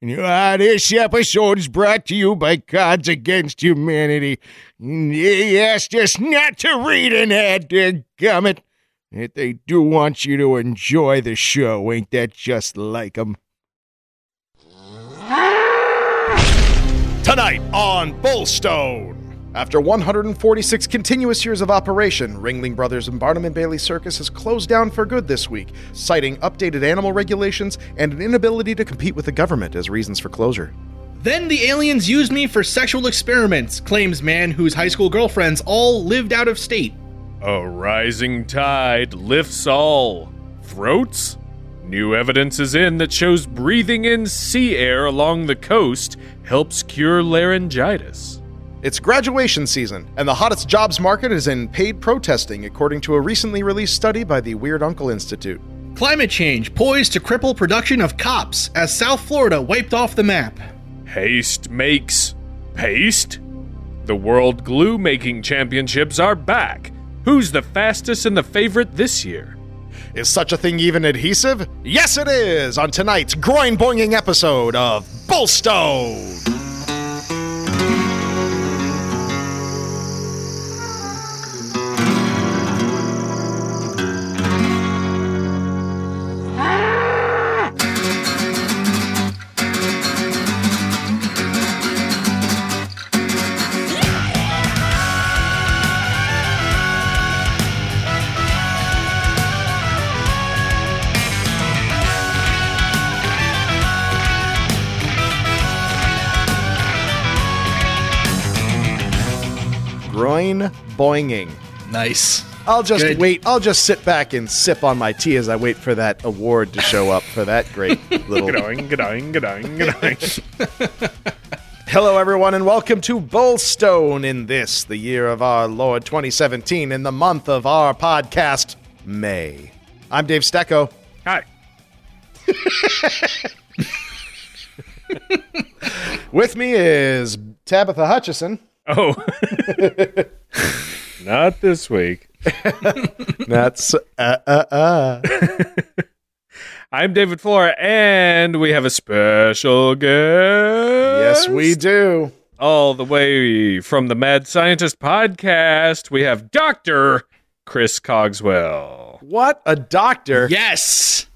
Ah, this episode is brought to you by Cards Against Humanity. They asked us not to read an ad, gummit. If they do want you to enjoy the show, ain't that just like 'em? Tonight on Bullstone. After 146 continuous years of operation, Ringling Brothers and Barnum and Bailey Circus has closed down for good this week, citing updated animal regulations and an inability to compete with the government as reasons for closure. Then the aliens used me for sexual experiments, claims man whose high school girlfriends all lived out of state. A rising tide lifts all. Throats? New evidence is in that shows breathing in sea air along the coast helps cure laryngitis. It's graduation season, and the hottest jobs market is in paid protesting, according to a recently released study by the Weird Uncle Institute. Climate change poised to cripple production of cops as South Florida wiped off the map. Haste makes paste? The World Glue Making Championships are back. Who's the fastest and the favorite this year? Is such a thing even adhesive? Yes, it is! On tonight's groin boinging episode of Bullstone! Groin boinging. Nice. I'll just Good. wait. I'll just sit back and sip on my tea as I wait for that award to show up for that great little. Gadoing, gadoing, gadoing, gadoing. Hello, everyone, and welcome to Bullstone in this, the year of our Lord 2017, in the month of our podcast, May. I'm Dave Stecco. Hi. With me is Tabitha Hutchison. Oh. Not this week. That's uh uh uh. I'm David Flora, and we have a special guest. Yes, we do. All the way from the Mad Scientist podcast, we have Dr. Chris Cogswell. What a doctor. Yes.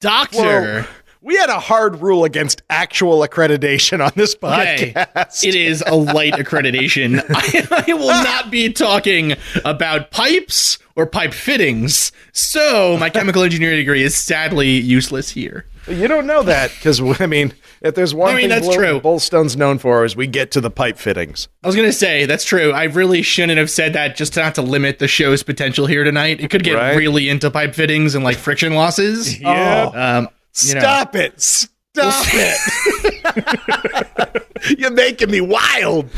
Doctor. Whoa. We had a hard rule against actual accreditation on this Okay. podcast. It is a light accreditation. I, I will not be talking about pipes or pipe fittings, so my chemical engineering degree is sadly useless here. You don't know that because I mean, if there's one I mean, thing that's Bull- true. Bullstone's known for is we get to the pipe fittings. I was gonna say that's true. I really shouldn't have said that just not to limit the show's potential here tonight. It could get Right. really into pipe fittings and like friction losses. Yeah. Um, you know. Stop it! Stop it! You're making me wild.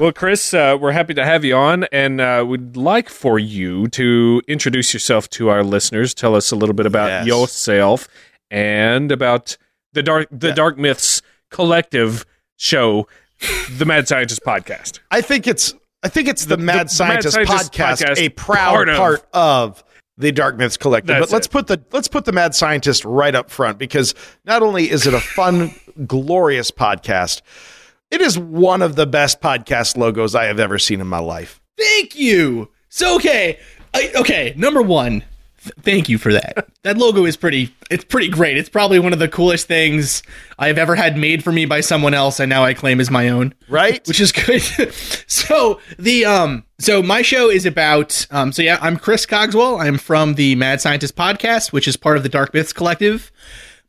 well, Chris, uh, we're happy to have you on, and uh, we'd like for you to introduce yourself to our listeners. Tell us a little bit about Yes. yourself and about the dark, the Dark Myths Collective show, the Mad Scientist podcast. I think it's I think it's the, The- Mad, the Scientist, Mad Scientist podcast, podcast, a proud part part of- of, the Dark Myths Collective. That's but let's it. put the let's put the Mad Scientist right up front because not only is it a fun, glorious podcast, it is one of the best podcast logos I have ever seen in my life. Thank you. So okay, I, okay. Number one, th- thank you for that. That logo is pretty. It's pretty great. It's probably one of the coolest things I have ever had made for me by someone else, and now I claim as my own. Right? which is good. so the um so my show is about um so yeah, I'm Chris Cogswell. I'm from the Mad Scientist podcast, which is part of the Dark Myths Collective.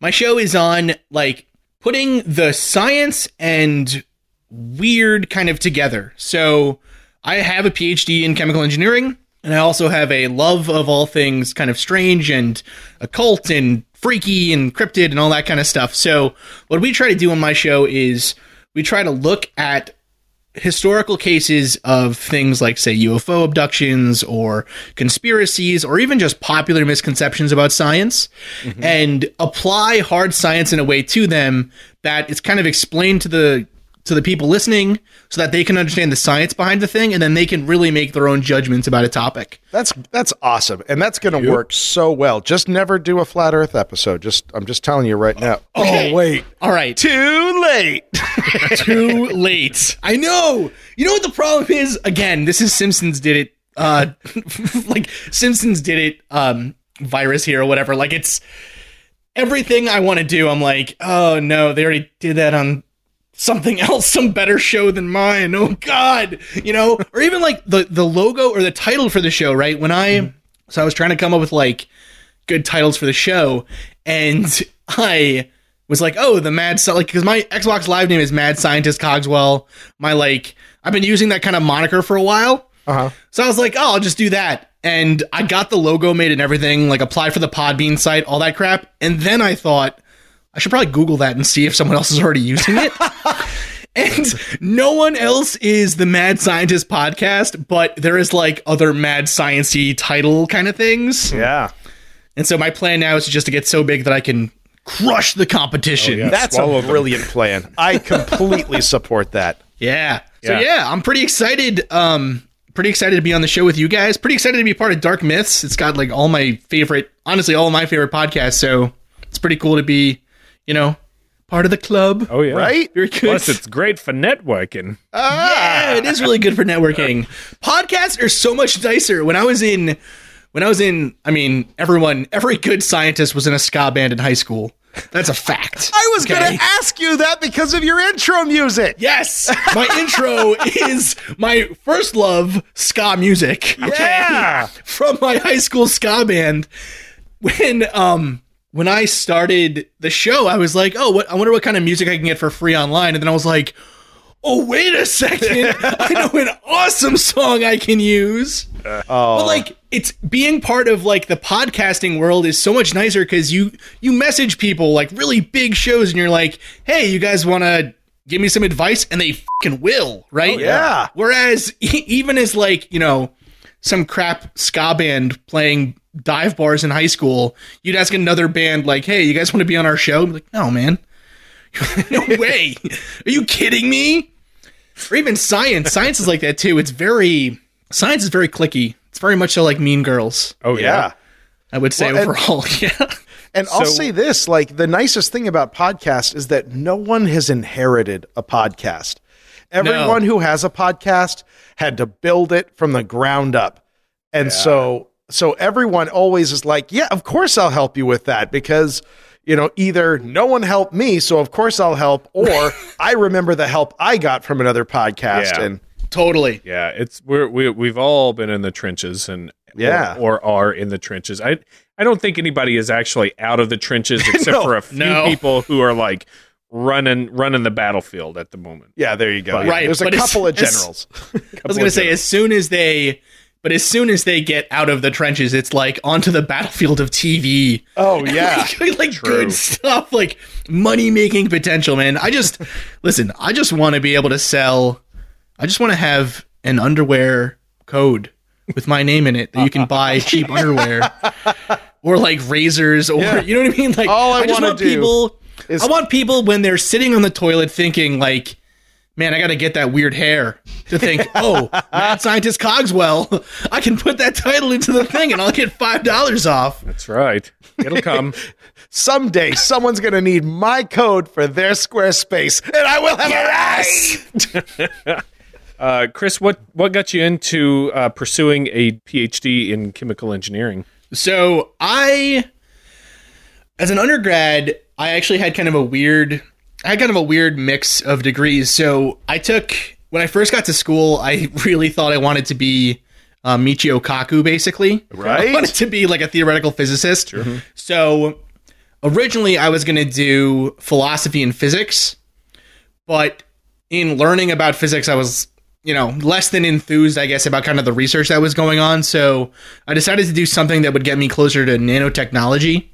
My show is on like putting the science and weird kind of together. So I have a PhD in chemical engineering, and I also have a love of all things kind of strange and occult and freaky and cryptid and all that kind of stuff. So what we try to do on my show is we try to look at historical cases of things like say UFO abductions or conspiracies or even just popular misconceptions about science mm-hmm. and apply hard science in a way to them that it's kind of explained to the to the people listening so that they can understand the science behind the thing and then they can really make their own judgments about a topic. That's that's awesome, and that's going to work so well. Just never do a flat Earth episode. Just I'm just telling you right now. Okay. Oh wait, All right. too late. too late. I know. You know what the problem is? Again, this is Simpsons did it. Uh, like Simpsons did it. Um, virus here or whatever. Like it's everything I want to do. I'm like, oh no, they already did that on something else, some better show than mine. Oh God, you know, or even like the the logo or the title for the show. Right when I so I was trying to come up with like good titles for the show, and I was like, oh, the mad like because my Xbox Live name is Mad Scientist Cogswell. My like I've been using that kind of moniker for a while. Uh huh. So I was like, oh, I'll just do that. And I got the logo made and everything, like applied for the Podbean site, all that crap. And then I thought, I should probably Google that and see if someone else is already using it. and no one else is the Mad Scientist podcast, but there is like other mad sciency title kind of things. Yeah, And so my plan now is just to get so big that I can crush the competition. yeah. that's swallow a them. brilliant plan. I completely support that. Yeah. So Yeah. yeah. I'm pretty excited. Um, pretty excited to be on the show with you guys. Pretty excited to be part of Dark Myths. It's got like all my favorite, honestly, all of my favorite podcasts. So it's pretty cool to be, you know, part of the club. Oh yeah. Right? Very good. Plus, it's great for networking. yeah, it is really good for networking. Podcasts are so much nicer. When I was in, when I was in, I mean, everyone, every good scientist was in a ska band in high school. That's a fact. I was Okay? going to ask you that because of your intro music. Yes, my intro is my first love, ska music. Okay, Yeah. from my high school ska band. When um when I started the show, I was like, oh, what? I wonder what kind of music I can get for free online. And then I was like, oh, wait a second, I know an awesome song I can use. Uh, oh, But like it's being part of like the podcasting world is so much nicer because you you message people like really big shows and you're like, hey, you guys want to give me some advice, and they fucking will, right? Oh, yeah. Whereas e- even as like you know some crap ska band playing dive bars in high school, you'd ask another band like, hey, you guys want to be on our show? I'm like, no, man. no way. Are you kidding me? Or even science. Science is like that too. It's very science is very clicky. It's very much so like Mean Girls. Oh yeah. yeah. I would say Well, and- overall. yeah. And I'll say this like, the nicest thing about podcasts is that no one has inherited a podcast. Everyone who has a podcast had to build it from the ground up. And so, so everyone always is like, yeah, of course I'll help you with that because, you know, either no one helped me, so of course I'll help, or I remember the help I got from another podcast. Yeah. And Totally. Yeah, it's we're we we've all been in the trenches and Yeah. or, or are in the trenches. I I don't think anybody is actually out of the trenches except No. for a few No. people who are like running running the battlefield at the moment. yeah, there you go. But- Yeah, Right, There's a but couple of it's- generals. I was gonna say as soon as they but as soon as they get out of the trenches, it's like onto the battlefield of TV. Oh, yeah. like True. good stuff, like money making potential, man. I just listen, I just want to be able to sell I just want to have an underwear code with my name in it that you can buy cheap underwear. Or like razors, or you know what I mean? Like All I just wanna want do people is- I want people when they're sitting on the toilet thinking like, man, I got to get that weird hair to think, oh, mad scientist Cogswell, I can put that title into the thing and I'll get five dollars off. That's right. It'll come. Someday, someone's going to need my code for their Squarespace, and I will have a right. Uh, Chris, what what got you into uh, pursuing a PhD in chemical engineering? So I, as an undergrad, I actually had kind of a weird, I had kind of a weird mix of degrees. So I took when I first got to school, I really thought I wanted to be uh, Michio Kaku, basically. I Right. wanted to be like a theoretical physicist. So originally, I was going to do philosophy and physics, but in learning about physics, I was you know less than enthused, I guess, about kind of the research that was going on. So I decided to do something that would get me closer to nanotechnology.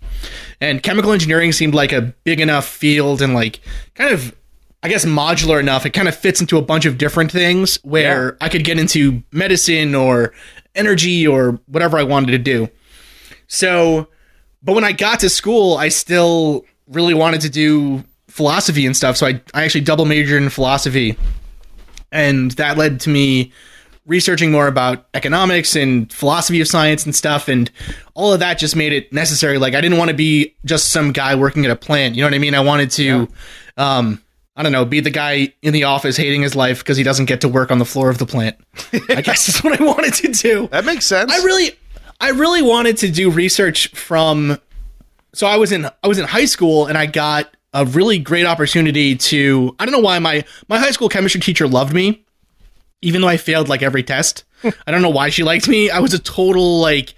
And chemical engineering seemed like a big enough field and like kind of I guess modular enough. It kind of fits into a bunch of different things where I could get into medicine or energy or whatever I wanted to do. So, but when I got to school, I still really wanted to do philosophy and stuff. So I, I actually double majored in philosophy. And that led to me researching more about economics and philosophy of science and stuff. And all of that just made it necessary. Like, I didn't want to be just some guy working at a plant. You know what I mean? I wanted to, um, I don't know, be the guy in the office hating his life because he doesn't get to work on the floor of the plant. I guess that's what I wanted to do. That makes sense. I really I really wanted to do research from so I was in I was in high school and I got a really great opportunity to I don't know why my my high school chemistry teacher loved me even though I failed like every test. I don't know why she liked me. I was a total like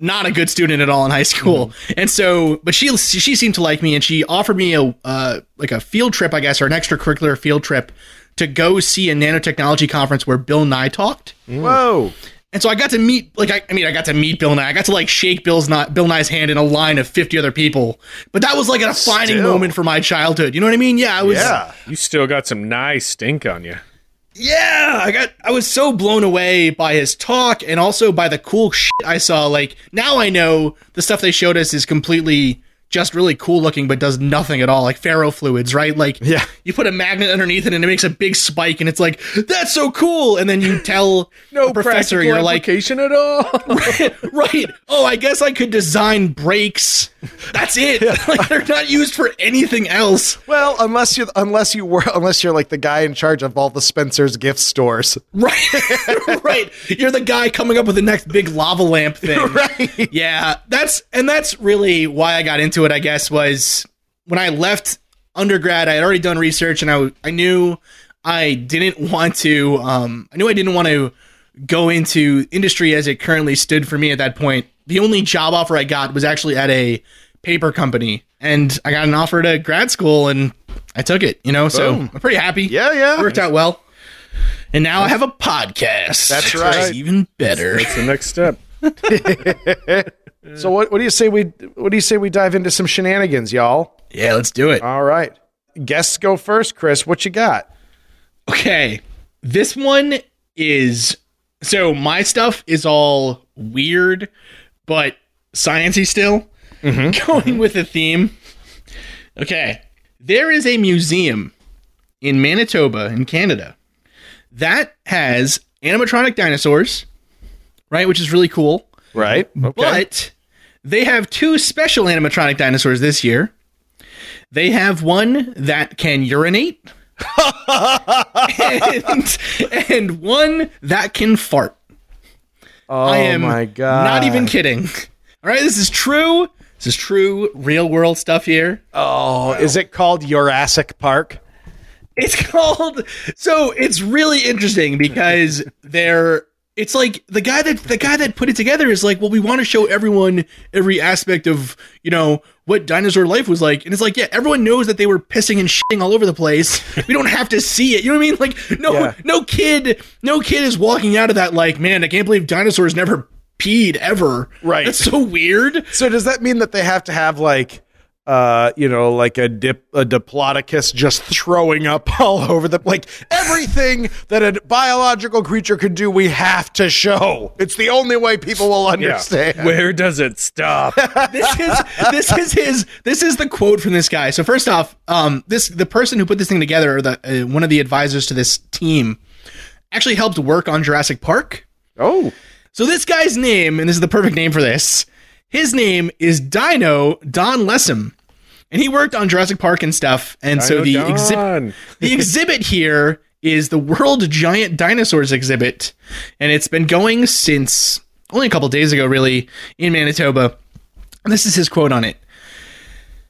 not a good student at all in high school. And so but she she seemed to like me and she offered me a uh, like a field trip I guess or an extracurricular field trip to go see a nanotechnology conference where Bill Nye talked. Whoa. And so I got to meet, like, I, I mean, I got to meet Bill Nye. I got to like shake Bill's not Bill Nye's hand in a line of fifty other people. But that was like a defining Still. moment for my childhood. You know what I mean? Yeah, I was. Yeah. You still got some nice stink on you. Yeah, I got. I was so blown away by his talk and also by the cool shit I saw. Like now I know the stuff they showed us is completely just really cool looking, but does nothing at all. Like ferrofluids, right? Like Yeah. you put a magnet underneath it and it makes a big spike, and it's like that's so cool. And then you tell No the professor, you're like, at all. right. Oh, I guess I could design brakes. That's it. like they're not used for anything else. Well, unless you unless you were unless you're like the guy in charge of all the Spencer's gift stores. Right. right. You're the guy coming up with the next big lava lamp thing. Right. Yeah, that's and that's really why I got into it, I guess, was when I left undergrad, I had already done research and I I knew I didn't want to um I knew I didn't want to go into industry as it currently stood for me at that point. The only job offer I got was actually at a paper company and I got an offer to grad school and I took it, you know, so Boom. I'm pretty happy. Yeah, yeah. It worked out well. And now I have a podcast. That's right. Even better. That's the next step. So what, what do you say we what do you say we dive into some shenanigans, y'all? Yeah, let's do it. All right. Guests go first, Chris. What you got? Okay. This one is so my stuff is all weird, but sciency still. Mm-hmm. Going mm-hmm. with the theme. Okay. There is a museum in Manitoba in Canada that has animatronic dinosaurs, right, which is really cool. Right. Okay. But they have two special animatronic dinosaurs this year. They have one that can urinate, and, and one that can fart. oh I am my god. not even kidding. All right, this is true. This is true, real world stuff here. Oh, is it called Jurassic Park? It's called so it's really interesting because they're it's like the guy that the guy that put it together is like, well, we want to show everyone every aspect of, you know, what dinosaur life was like. And it's like, yeah, everyone knows that they were pissing and shitting all over the place. We don't have to see it. You know what I mean? Like no Yeah. no kid no kid is walking out of that like, man, I can't believe dinosaurs never peed ever. Right. That's so weird. So does that mean that they have to have like uh you know like a dip a diplodocus just throwing up all over the like everything that a biological creature could do we have to show it's the only way people will understand Where does it stop? this is this is his this is the quote from this guy. So first off, um, this the person who put this thing together, or the uh, one of the advisors to this team, actually helped work on Jurassic Park. oh So this guy's name, and this is the perfect name for this. His name is Dino Don Lessem, and he worked on Jurassic Park and stuff. And so the exhibit the exhibit here is the World Giant Dinosaurs exhibit, and it's been going since only a couple days ago, really, in Manitoba. And this is his quote on it.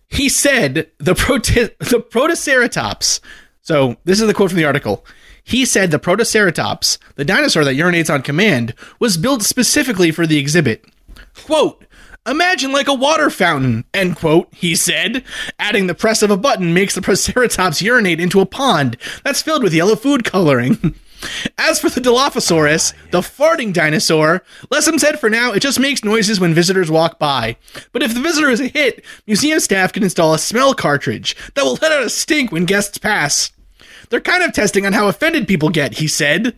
He said the prote- the Protoceratops. So this is the quote from the article. He said the Protoceratops, the dinosaur that urinates on command, was built specifically for the exhibit. Quote, Imagine like a water fountain, end quote, he said. Adding the press of a button makes the Protoceratops urinate into a pond that's filled with yellow food coloring. As for the Dilophosaurus, the farting dinosaur, Lessem said for now it just makes noises when visitors walk by. But if the visitor is a hit, museum staff can install a smell cartridge that will let out a stink when guests pass. They're kind of testing on how offended people get, he said.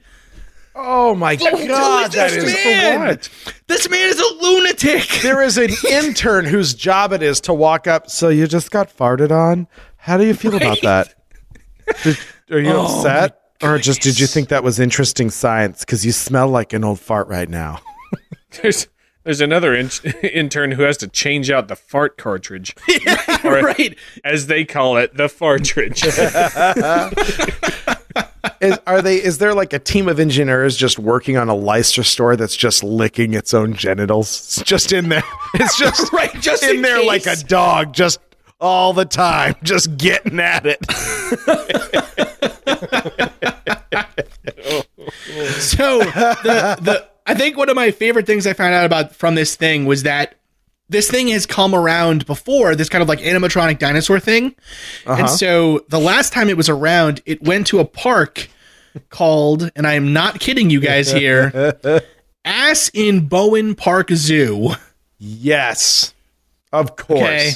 Oh my Don't god, it, that this man! This man is a lunatic. There is an intern whose job it is to walk up. So you just got farted on. How do you feel about that? Did, are you Oh, upset, or just did you think that was interesting science? Because you smell like an old fart right now. There's there's another in- intern who has to change out the fart cartridge, Or- right. as they call it, the fartridge. Is, are they? Is there like a team of engineers just working on a Leicester store that's just licking its own genitals? It's just in there. It's just Right, just in in there like a dog, just all the time, just getting at it. So the the I think one of my favorite things I found out about from this thing was that this thing has come around before this kind of like animatronic dinosaur thing. And uh-huh. so the last time it was around, it went to a park called, and I am not kidding you guys here, Assiniboine Park Zoo. Yes, of course. Okay.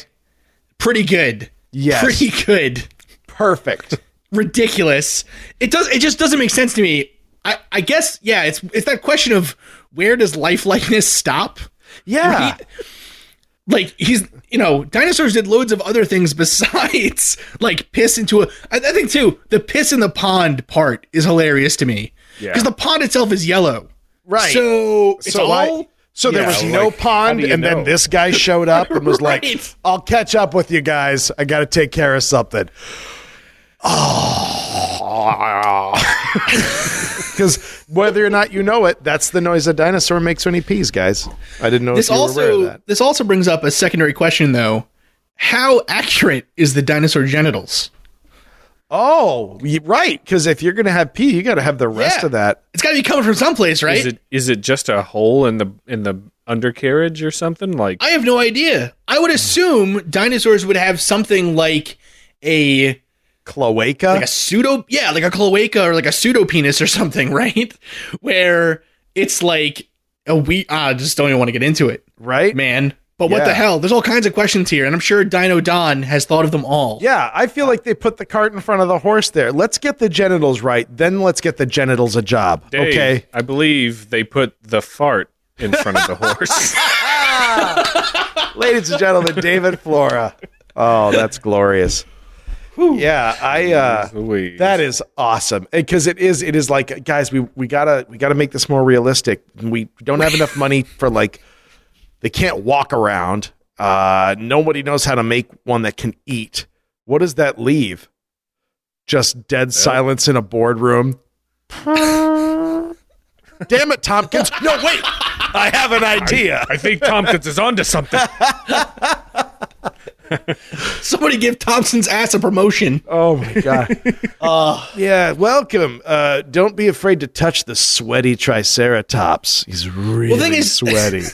Pretty good. Yes. Pretty good. Perfect. ridiculous. It does. It just doesn't make sense to me. I, I guess yeah. It's it's that question of where does lifelikeness stop? Yeah. Right? Like he's you know dinosaurs did loads of other things besides like piss into a. I, I think too the piss in the pond part is hilarious to me Yeah. because the pond itself is yellow. Right. So it's so all. I, so there Yeah, was like, no how pond, and know? then this guy showed up and was like, "I'll catch up with you guys. I got to take care of something." Oh, because whether or not you know it, that's the noise a dinosaur makes when he pees, guys. I didn't know this if you were aware of also that. this also brings up a secondary question though. How accurate is the dinosaur genitals? Oh, right. Because if you're gonna have pee, you got to have the rest Yeah. of that. It's got to be coming from someplace, right? Is it is it just a hole in the in the undercarriage or something? Like I have no idea. I would assume dinosaurs would have something like a Cloaca. like a pseudo yeah, like a cloaca or like a pseudo penis or something, right? Where it's like a we ah, I just don't even want to get into it, right? man. But what the hell? There's all kinds of questions here, and I'm sure Dino Don has thought of them all. Yeah, I feel like they put the cart in front of the horse there. Let's get the genitals right, then let's get the genitals a job. Dave, Okay. I believe they put the fart in front of the horse. Ladies and gentlemen, David Flora. Oh, that's glorious. Yeah, I uh Louise. that is awesome. Because it is it is like guys, we we got to we got to make this more realistic. We don't have enough money for like they can't walk around. Uh nobody knows how to make one that can eat. What does that leave? Just dead silence in a boardroom. Damn it, Tompkins. No, wait. I have an idea. I think Tompkins is onto something. Somebody give Thompson's ass a promotion. Oh my god. yeah, welcome. Uh, don't be afraid to touch the sweaty triceratops. He's really thing is- sweaty.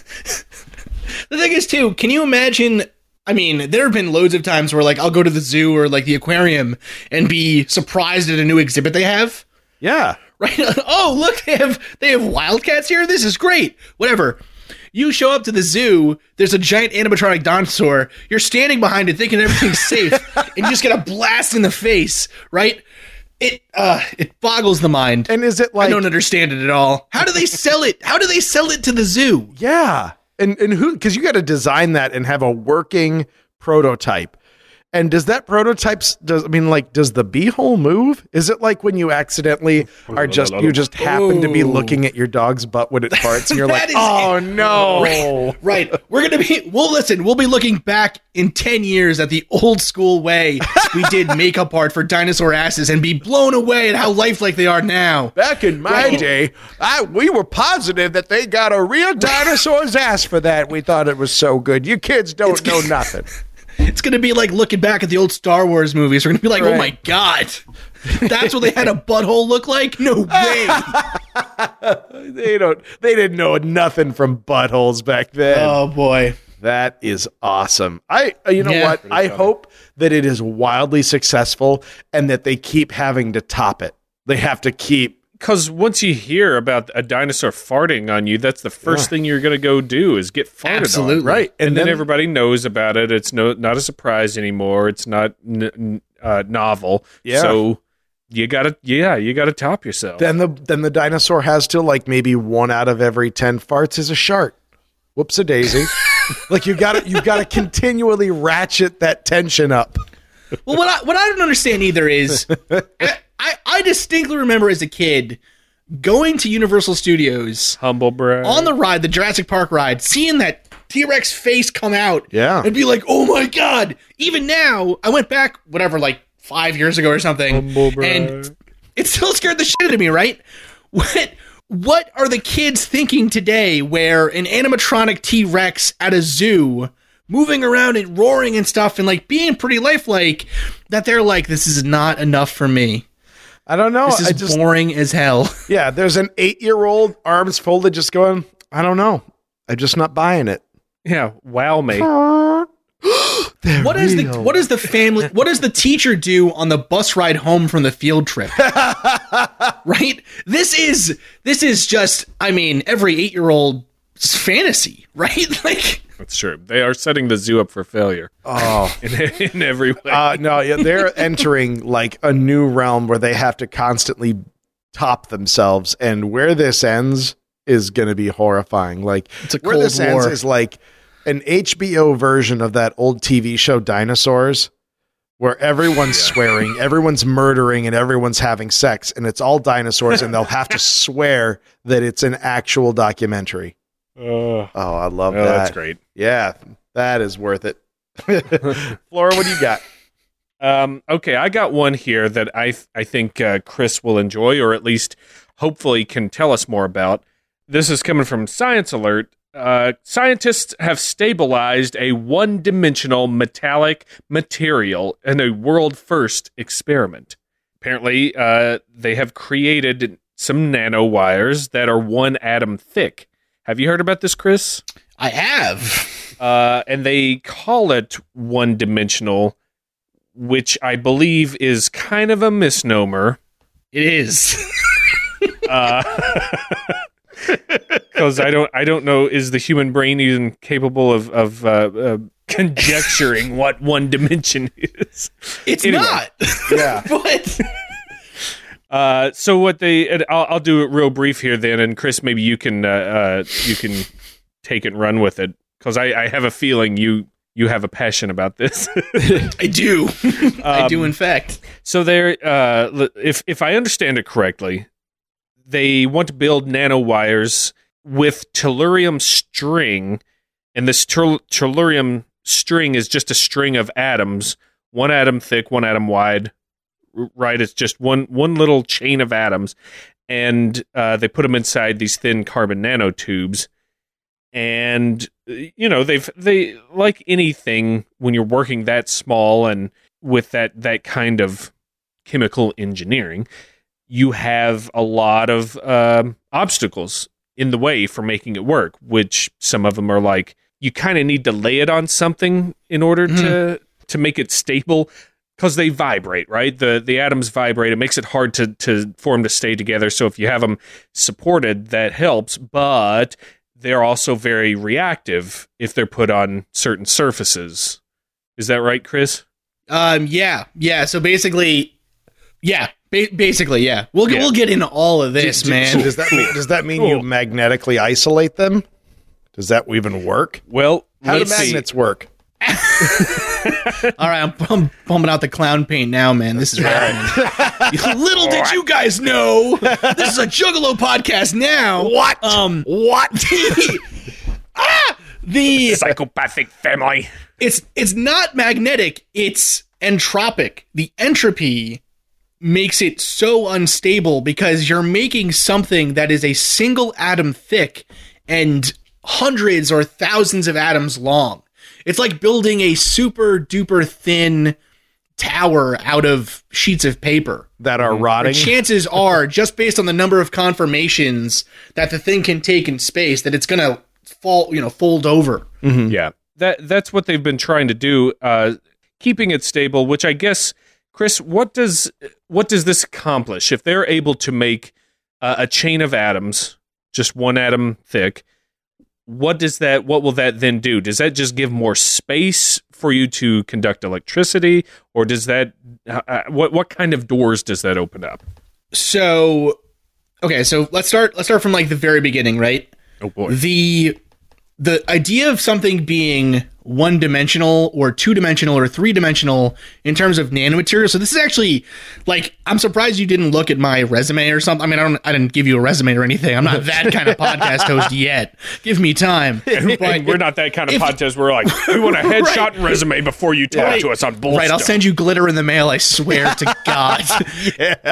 The thing is, too, can you imagine? I mean, there have been loads of times where, like, I'll go to the zoo or like the aquarium and be surprised at a new exhibit they have. yeah. Right? oh, look, they have they have wildcats here. This is great. Whatever. You show up to the zoo. There's a giant animatronic dinosaur. You're standing behind it, thinking everything's safe, and you just get a blast in the face. Right? It uh, it boggles the mind. And is it like I don't understand it at all. How do they sell it? How do they sell it to the zoo? Yeah. And and who cuz you got to design that and have a working prototype. And does that prototype s- does I mean like does the beehole move? Is it like when you accidentally oh, are just you just happen to be oh. looking at your dog's butt when it farts and you're like, "Oh it." no." Right. We're gonna be we'll listen, we'll be looking back in ten years at the old school way we did makeup art for dinosaur asses and be blown away at how lifelike they are now. Back in my Right. day, I we were positive that they got a real dinosaur's ass for that. We thought it was so good. You kids don't know nothing. It's gonna be like looking back at the old Star Wars movies. We're gonna be like, oh my god. That's what they had a butthole look like? No way. They don't. They didn't know nothing from buttholes back then. oh boy. That is awesome. I, uh, you know Yeah. what? I hope that it is wildly successful and that they keep having to top it. They have to keep. Because once you hear about a dinosaur farting on you, that's the first thing you're going to go do is get farted Absolutely. on. Right. And, And then, then- everybody knows about it. It's no not a surprise anymore. It's not n- n- uh, novel. Yeah. So you gotta yeah, you gotta top yourself. Then the then the dinosaur has to like maybe one out of every ten farts is a shark Whoops a daisy. like you got to you got to continually ratchet that tension up. Well, what I what I don't understand either is I, I, I distinctly remember as a kid going to Universal Studios Humble brag. on the ride, the Jurassic Park ride, seeing that T Rex face come out, Yeah. and be like, "Oh my god!" Even now, I went back, whatever, like five years ago or something, Humble brag. and it still scared the shit out of me. Right? What what are the kids thinking today? Where an animatronic T Rex at a zoo. Moving around and roaring and stuff, and like being pretty lifelike, that they're like, this is not enough for me. I don't know. This is just boring as hell. yeah. There's an eight year old arms folded, just going. I don't know. I'm just not buying it. yeah, wow me. What is the what does the family what does the teacher do on the bus ride home from the field trip? right? This is this is just I mean every 8-year-old fantasy, right? Like That's true. They are setting the zoo up for failure Oh. in, in every way. Uh, no, yeah, they're entering like a new realm where they have to constantly top themselves, and where this ends is going to be horrifying. Like It's a where Cold this ends is like an HBO version of that old TV show Dinosaurs, where everyone's swearing, everyone's murdering, and everyone's having sex, and it's all dinosaurs, and they'll have to swear that it's an actual documentary. Oh, Oh, I love that. that's great. Yeah, that is worth it. Flora, what do you got? Um, okay, I got one here that I th- I think uh, Chris will enjoy, or at least hopefully can tell us more about. This is coming from Science Alert. Uh, scientists have stabilized a one-dimensional metallic material in a world-first experiment. Apparently, uh, they have created some nanowires that are one atom thick. Have you heard about this, Chris? I have. uh, and they call it one dimensional, which I believe is kind of a misnomer. It is. Because I don't, I don't know, is the human brain even capable of of uh, uh, conjecturing what one dimension is? It's Anyway. not. Yeah. but Uh, so what they, and I'll, I'll do it real brief here then, and Chris, maybe you can uh, uh, you can take it and run with it because I, I have a feeling you you have a passion about this. I do. I do Um, in fact. So they're uh, if if I understand it correctly, they want to build nanowires with tellurium string, and this tel- tellurium string is just a string of atoms, one atom thick, one atom wide. Right, it's just one one little chain of atoms, and uh, they put them inside these thin carbon nanotubes. And you know they've they like anything when you're working that small and with that that kind of chemical engineering, you have a lot of um, obstacles in the way for making it work. Which some of them are like you kind of need to lay it on something in order to to make it stable because they vibrate, right? The the atoms vibrate. It makes it hard to to for them to stay together. So if you have them supported, that helps. But they're also very reactive if they're put on certain surfaces. Is that right, Chris? Um yeah. Yeah, so basically yeah, ba- basically yeah. We'll get Yeah. we'll get into all of this, So man. does that mean, does that mean you magnetically isolate them? Does that even work? Well, How do let's see. magnets work? All right, I'm, I'm pumping out the clown paint now, man. This is happening. Little did you guys know, this is a Juggalo podcast now. What? Um, what? ah, the psychopathic family. it's it's not magnetic. It's entropic. The entropy makes it so unstable because you're making something that is a single atom thick and hundreds or thousands of atoms long. It's like building a super duper thin tower out of sheets of paper. that are rotting. Chances are, just based on the number of conformations that the thing can take in space, that it's gonna fall, you know, fold over. Yeah, that that's what they've been trying to do, uh, keeping it stable. Which I guess, Chris, what does what does this accomplish if they're able to make uh, a chain of atoms, just one atom thick? What does that what will that then do? Does that just give more space for you to conduct electricity or does that uh, uh, what what kind of doors does that open up? So, okay, so let's start. Let's start from like the very beginning, right? Oh boy. The the idea of something being one dimensional or two dimensional or three dimensional in terms of nanomaterial. So this is actually like I'm surprised you didn't look at my resume or something. I mean, I don't I didn't give you a resume or anything. I'm not that kind of podcast host yet. Give me time. We're not that kind of if- podcast. We're like, we want a headshot and resume before you talk Right. to us on bullshit. Right, I'll send you glitter in the mail. I swear to God.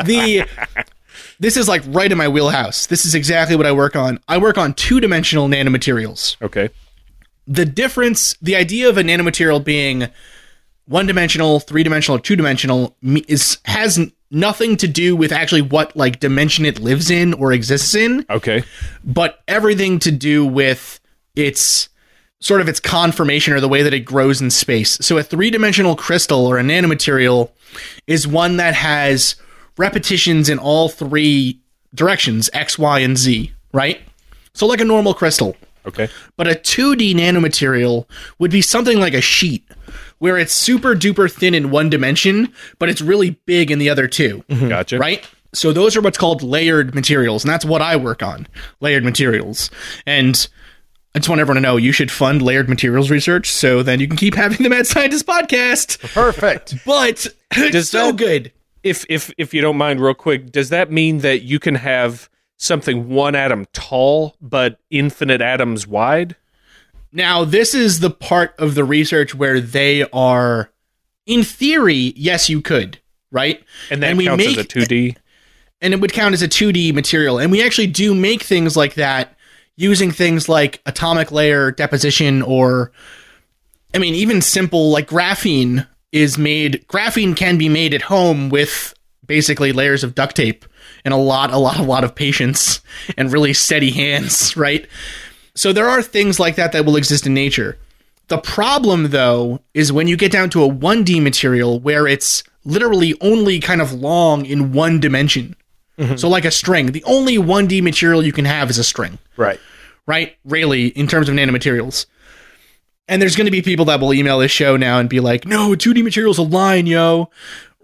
The this is like right in my wheelhouse. This is exactly what I work on. I work on two dimensional nanomaterials. Okay. The difference, the idea of a nanomaterial being one dimensional, three dimensional, or two dimensional is has nothing to do with actually what like dimension it lives in or exists in Okay. but everything to do with its sort of its conformation or the way that it grows in space. So a three-dimensional crystal or a nanomaterial is one that has repetitions in all three directions, x, y, and z, right? So like a normal crystal. Okay. But a 2D nanomaterial would be something like a sheet, where it's super duper thin in one dimension, but it's really big in the other two mm-hmm. Gotcha. right? So those are what's called layered materials, and that's what I work on, layered materials. And I just want everyone to know you should fund layered materials research, so then you can keep having the Mad Scientist podcast. Perfect. But it's Does so that- good. If if if you don't mind, real quick, does that mean that you can have something one atom tall but infinite atoms wide? Now, this is the part of the research where they are, in theory, yes, you could, right? And that And we counts make- as a two D. and it would count as a 2D material. And we actually do make things like that using things like atomic layer deposition or I mean even simple like graphene is made graphene can be made at home with basically layers of duct tape and a lot a lot a lot of patience and really steady hands, right? So there are things like that that will exist in nature. The problem though is when you get down to a 1D material where it's literally only kind of long in one dimension. Mm-hmm. So like a string, the only 1D material you can have is a string, Right. right? Really, in terms of nanomaterials. And there's going to be people that will email this show now and be like, "No, 2D materials align, yo."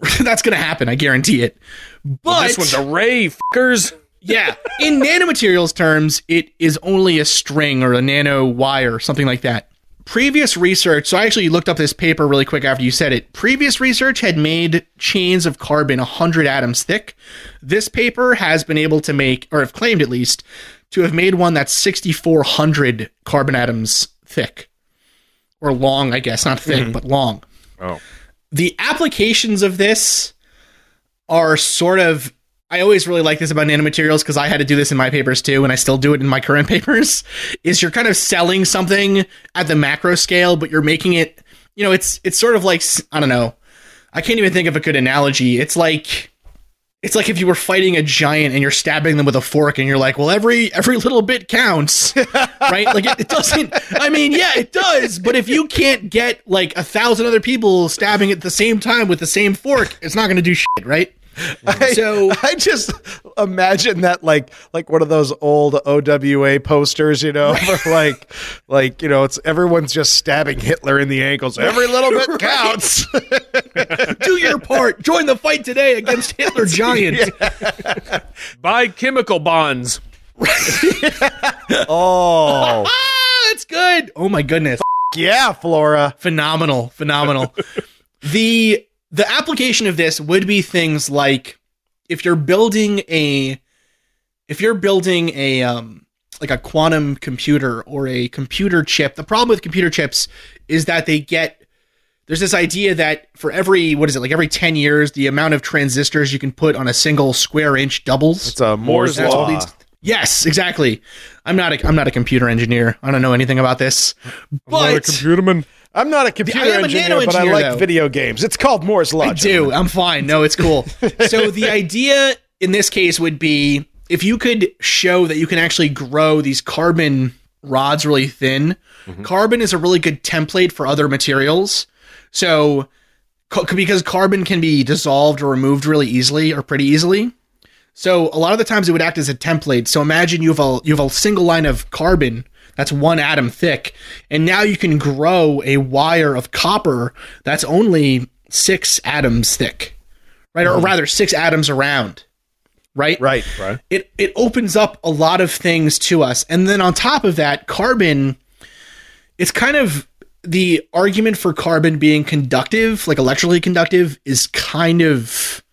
That's going to happen, I guarantee it. But This one's a ray, fuckers. yeah, in nanomaterials terms, it is only a string or a nano wire, something like that. Previous research, so I actually looked up this paper really quick after you said it. Previous research had made chains of carbon 100 atoms thick. This paper has been able to make, or have claimed at least, to have made one that's 6,400 carbon atoms thick. Or long, I guess, not thick, mm-hmm. but long Oh. the applications of this are sort of I always really like this about nanomaterials because I had to do this in my papers too, and I still do it in my current papers. Is you're kind of selling something at the macro scale, but you're making it, you know, it's it's sort of like I don't know, I can't even think of a good analogy. It's like it's like if you were fighting a giant and you're stabbing them with a fork, and you're like, well, every every little bit counts, right? Like it, it doesn't. I mean, yeah, it does. But if you can't get like a thousand other people stabbing at the same time with the same fork, it's not going to do shit, right? I, So- I just imagine that like like one of those old OWA posters, you know, for like like you know, it's everyone's just stabbing Hitler in the ankles. Every little bit counts. Do your part. Join the fight today against Hitler Giant. Buy chemical bonds. oh Ah, that's good. Oh my goodness. yeah, Flora. phenomenal phenomenal the the application of this would be things like if you're building a if you're building a um like a quantum computer or a computer chip the problem with computer chips is that they get there's this idea that for every what is it like every 10 years the amount of transistors you can put on a single square inch doubles It's a Moore's That's what law. leads- Yes, exactly. I'm not a I'm not a computer engineer. I don't know anything about this. But a computerman. I'm not a computer a engineer, but I like though. video games. It's called Moore's law. I do. I'm fine. No, it's cool. so the idea in this case would be if you could show that you can actually grow these carbon rods really thin. Mm-hmm. Carbon is a really good template for other materials. So because carbon can be dissolved or removed really easily or pretty easily. So a lot of the times it would act as a template. So imagine you have a you have a single line of carbon that's one atom thick. And now you can grow a wire of copper that's only six atoms thick, right? Or mm-hmm. rather, six atoms around, right? Right. Right. It, it opens up a lot of things to us. And then on top of that, carbon, it's kind of the argument for carbon being conductive, like electrically conductive, is kind of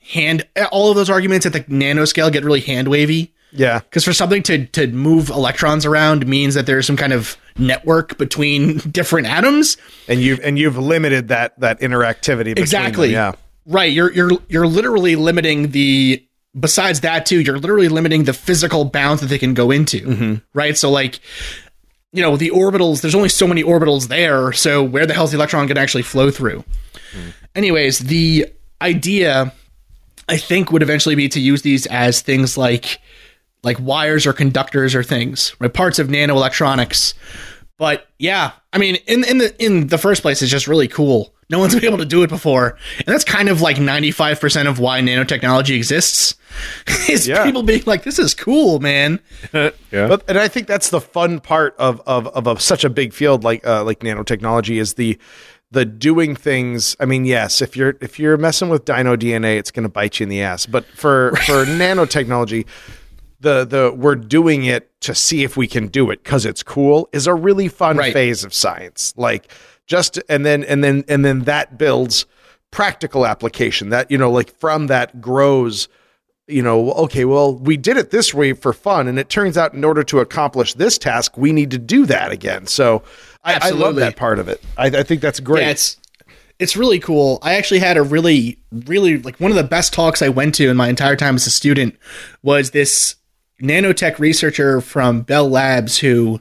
hand. All of those arguments at the nanoscale get really hand wavy Yeah. because for something to to move electrons around means that there's some kind of network between different atoms. And you've and you've limited that that interactivity. Exactly. them, Right. You're you're you're literally limiting the. Besides that, too, you're literally limiting the physical bounds that they can go into. Mm-hmm. Right. So, like, you know, the orbitals. There's only so many orbitals there. So, where the hell's the electron going to actually flow through? Mm-hmm. Anyways, the idea, I think, would eventually be to use these as things like like wires or conductors or things, right? Parts of nanoelectronics. But yeah, I mean, in in the in the first place, it's just really cool. No one's been able to do it before, and that's kind of like ninety five percent of why nanotechnology exists. Is Yeah. people being like, "This is cool, man." yeah. But and I think that's the fun part of of of a, such a big field like uh, like nanotechnology is the the doing things. I mean, yes, if you're if you're messing with dino DNA, it's going to bite you in the ass. But for for nanotechnology, the the we're doing it to see if we can do it because it's cool is a really fun Right. phase of science. Like just and then and then and then that builds practical application. That you know, like from that grows you know, okay, well, we did it this way for fun, and it turns out in order to accomplish this task, we need to do that again. So I, I love that part of it. I, I think that's great. Yeah, it's it's really cool. I actually had a really, really like one of the best talks I went to in my entire time as a student was this nanotech researcher from Bell Labs who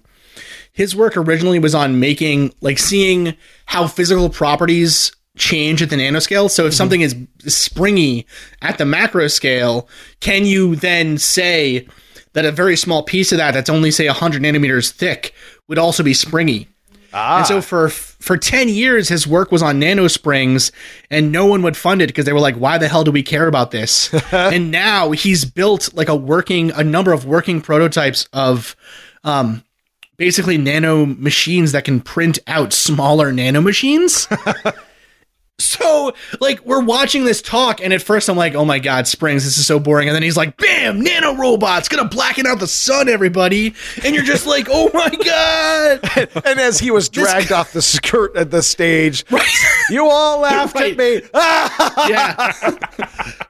his work originally was on making like seeing how physical properties change at the nanoscale. So if mm-hmm. something is springy at the macro scale, can you then say that a very small piece of that that's only say 100 nanometers thick would also be springy? And so for for 10 years his work was on nano springs and no one would fund it because they were like why the hell do we care about this? and now he's built like a working a number of working prototypes of um basically nano machines that can print out smaller nano machines. So, like, we're watching this talk, and at first I'm like, oh my god, Springs, this is so boring. And then he's like, bam, nano robots, gonna blacken out the sun, everybody. And you're just like, oh my god. and as he was dragged off the skirt at the stage, you all laughed Right. at me. Ah! Yeah.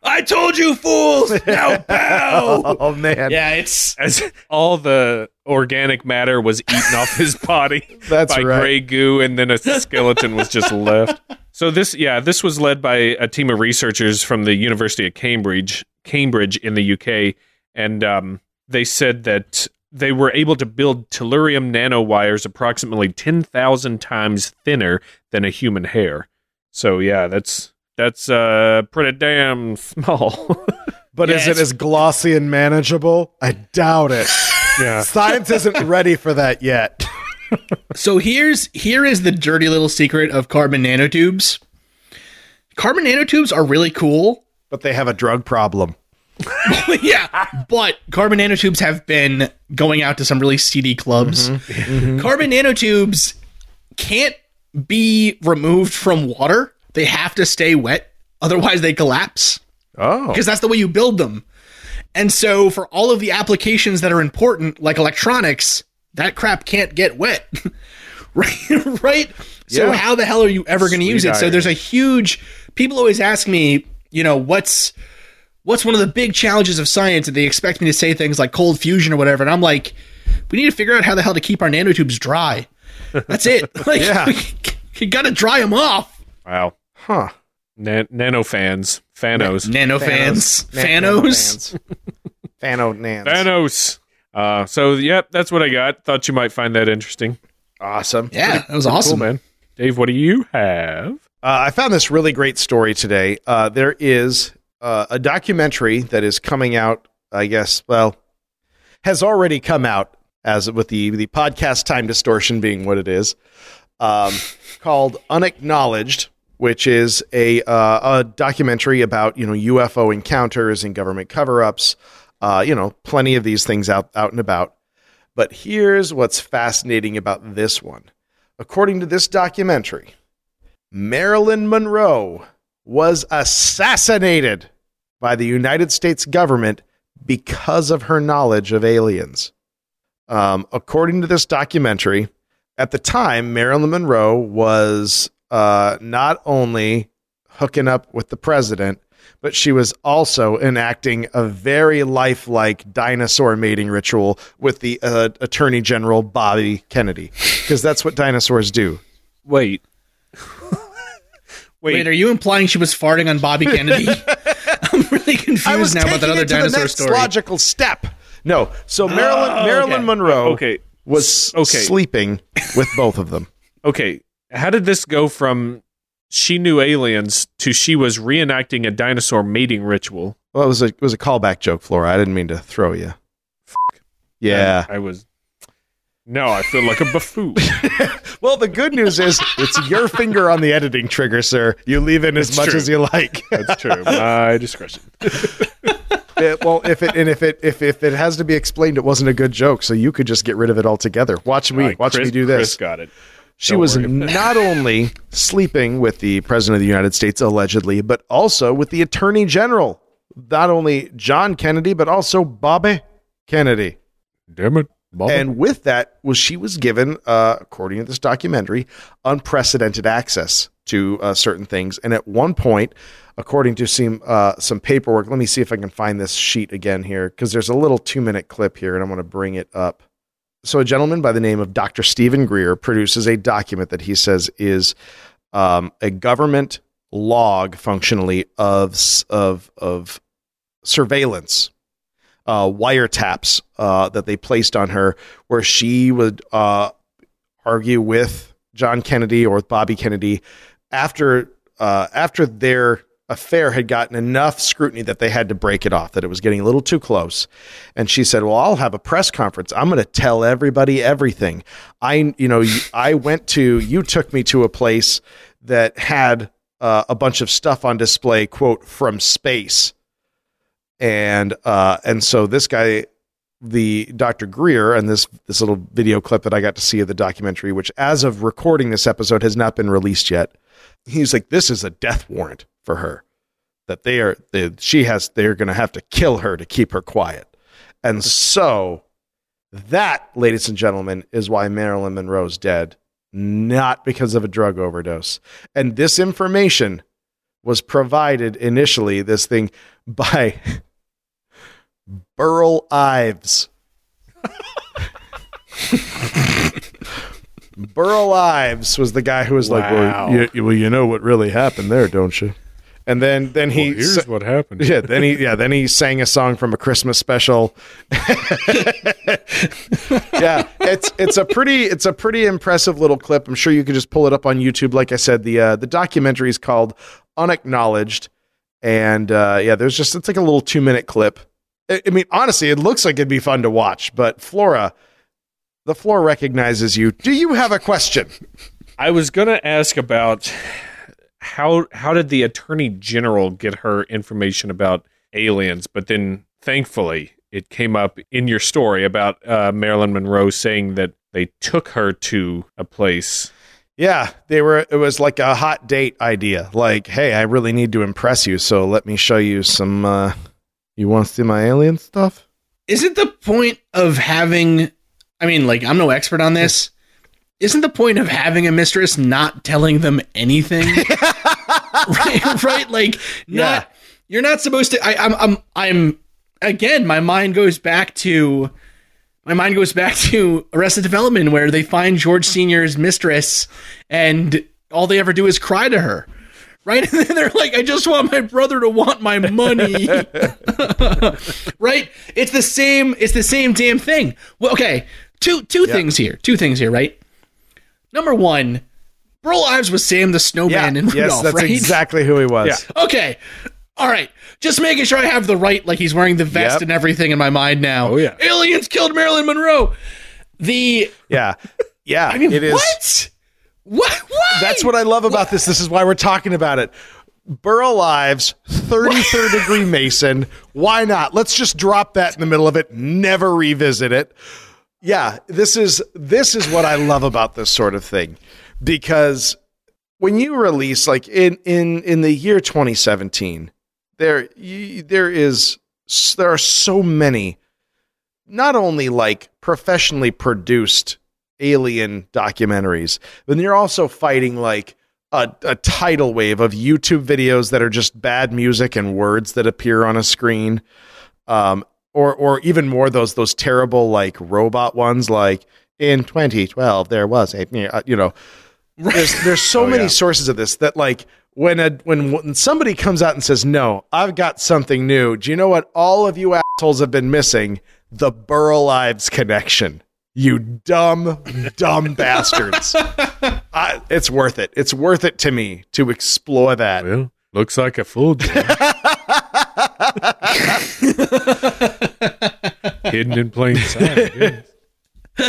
I told you, fools. Now bow. Oh man, Yeah, it's As all the organic matter was eaten off his body That's by right. gray goo, and then a skeleton was just left. So this, yeah, this was led by a team of researchers from the University of Cambridge, Cambridge in the UK, and um, they said that they were able to build tellurium nanowires approximately ten thousand times thinner than a human hair. So yeah, that's that's uh pretty damn small. but Yeah, is it as glossy and manageable? I doubt it. yeah. Science isn't ready for that yet. So here's here is the dirty little secret of carbon nanotubes. Carbon nanotubes are really cool. But they have a drug problem. yeah, but carbon nanotubes have been going out to some really seedy clubs. Mm-hmm. Carbon nanotubes can't be removed from water. They have to stay wet, otherwise they collapse Oh, because that's the way you build them. And so for all of the applications that are important like electronics, that crap can't get wet. right? right? So Yeah. how the hell are you ever going to use it? So there's a huge people always ask me, you know, what's what's one of the big challenges of science and they expect me to say things like cold fusion or whatever and I'm like we need to figure out how the hell to keep our nanotubes dry. That's it. Like Yeah. you got to dry them off. Wow. huh. Nan- nano fans, fanos, Nano fans, Nan- fanos. Fano nans. fanos. Uh, so yep, that's what I got. Thought you might find that interesting. Awesome. Yeah, that was Cool, awesome. man. Dave, what do you have? Uh, I found this really great story today. Uh, there is uh, a documentary that is coming out. I guess, well, has already come out as with the the podcast time distortion being what it is, um, called Unacknowledged, which is a uh, a documentary about you know UFO encounters and government cover ups. Uh, you know, plenty of these things out out and about. But here's what's fascinating about this one. According to this documentary, Marilyn Monroe was assassinated by the United States government because of her knowledge of aliens. Um, according to this documentary, at the time, Marilyn Monroe was uh, not only hooking up with the president, but she was also enacting a very lifelike dinosaur mating ritual with the uh, Attorney General Bobby Kennedy, because that's what dinosaurs do. Wait. Wait, Wait, are you implying she was farting on Bobby Kennedy? I'm really confused now about taking that other it to the next story. logical step. No, so Marilyn Oh, Marilyn okay. Monroe Okay. was Okay. sleeping with both of them. Okay. How did this go from she knew aliens to she was reenacting a dinosaur mating ritual? Well, it was a it was a callback joke, Flora. I didn't mean to throw you. Yeah. I, I was. No, I feel like a buffoon. Well, the good news is it's your finger on the editing trigger, sir. You leave in as much true. as you like. That's true. My discretion. It- well, if it and if it if, if it has to be explained, it wasn't a good joke, so you could just get rid of it altogether. Watch me, right, watch Chris- me do this. Chris this. got it. She Don't was not only sleeping with the president of the United States allegedly, but also with the attorney general. Not only John Kennedy, but also Bobby Kennedy. Damn it. Bob. And with that was she was given, uh, according to this documentary, unprecedented access to uh, certain things. And at one point, according to some uh, some paperwork, let me see if I can find this sheet again here because there's a little two minute clip here, and I'm going to bring it up. So, a gentleman by the name of Dr. Stephen Greer produces a document that he says is um, a government log, functionally of of of surveillance uh, wiretaps uh, that they placed on her, where she would uh, argue with John Kennedy or with Bobby Kennedy after uh, after their affair had gotten enough scrutiny that they had to break it off, that it was getting a little too close. And she said, "Well, I'll have a press conference. I'm going to tell everybody everything. I, you know, I went to you took me to a place that had." Uh, a bunch of stuff on display, quote from space, and uh, and so this guy, the Dr. Greer, and this this little video clip that I got to see of the documentary, which as of recording this episode has not been released yet. He's like, this is a death warrant for her. That they are, they, she has, they're going to have to kill her to keep her quiet. And so that, ladies and gentlemen, is why Marilyn Monroe's dead, not because of a drug overdose. And this information was provided initially, this thing, by Burl Ives. Burl Ives was the guy who was like, well you, well, you know what really happened there, don't you? And then, then he, Well, here's what happened. yeah, then he, yeah, then he sang a song from a Christmas special. yeah, it's it's a pretty it's a pretty impressive little clip. I'm sure you could just pull it up on YouTube. Like I said, the uh, the documentary is called Unacknowledged, and uh, yeah, there's just it's like a little two minute clip. I, I mean, honestly, it looks like it'd be fun to watch. But Flora, the floor recognizes you. Do you have a question? I was gonna ask about how how did the attorney general get her information about aliens, but then thankfully it came up in your story about uh, Marilyn Monroe saying that they took her to a place. Yeah, they were. It was like a hot date idea. Like, hey, I really need to impress you, so let me show you some. uh You want to see my alien stuff? Isn't the point of having I mean, like I'm no expert on this. Isn't the point of having a mistress not telling them anything? right, right? Like not you're not supposed to I, I'm I'm I'm again, my mind goes back to my mind goes back to Arrested Development where they find George Senior's mistress and all they ever do is cry to her. Right? And then they're like, I just want my brother to want my money. right? It's the same. It's the same damn thing. Well, okay. Two two things here. Two things here. Right. Number one, Burl Ives was Sam the Snowman in Rudolph. yes, that's right? exactly who he was. Yeah. Okay. All right. Just making sure I have the right. Like he's wearing the vest Yep. and everything in my mind now. Oh, yeah. Aliens killed Marilyn Monroe. The yeah, yeah. I mean, it is. what? What? Why? That's what I love about this. This is why we're talking about it. Burl Ives, 33rd degree Mason. Why not? Let's just drop that in the middle of it, never revisit it. Yeah, this is this is what I love about this sort of thing. Because when you release like in in in the year 2017 there you, there is there are so many not only like professionally produced alien documentaries but you're also fighting like a, a tidal wave of YouTube videos that are just bad music and words that appear on a screen. Um or or even more those those terrible like robot ones like in 2012 there was a you know there's there's so Oh, many yeah. sources of this that like when a when, when somebody comes out and says no i've got something new do you know what all of you assholes have been missing? The Burl Ives connection. You dumb dumb bastards. I, it's worth it. It's worth it to me to explore that. Well, looks like a fool. Hidden in plain sight. I.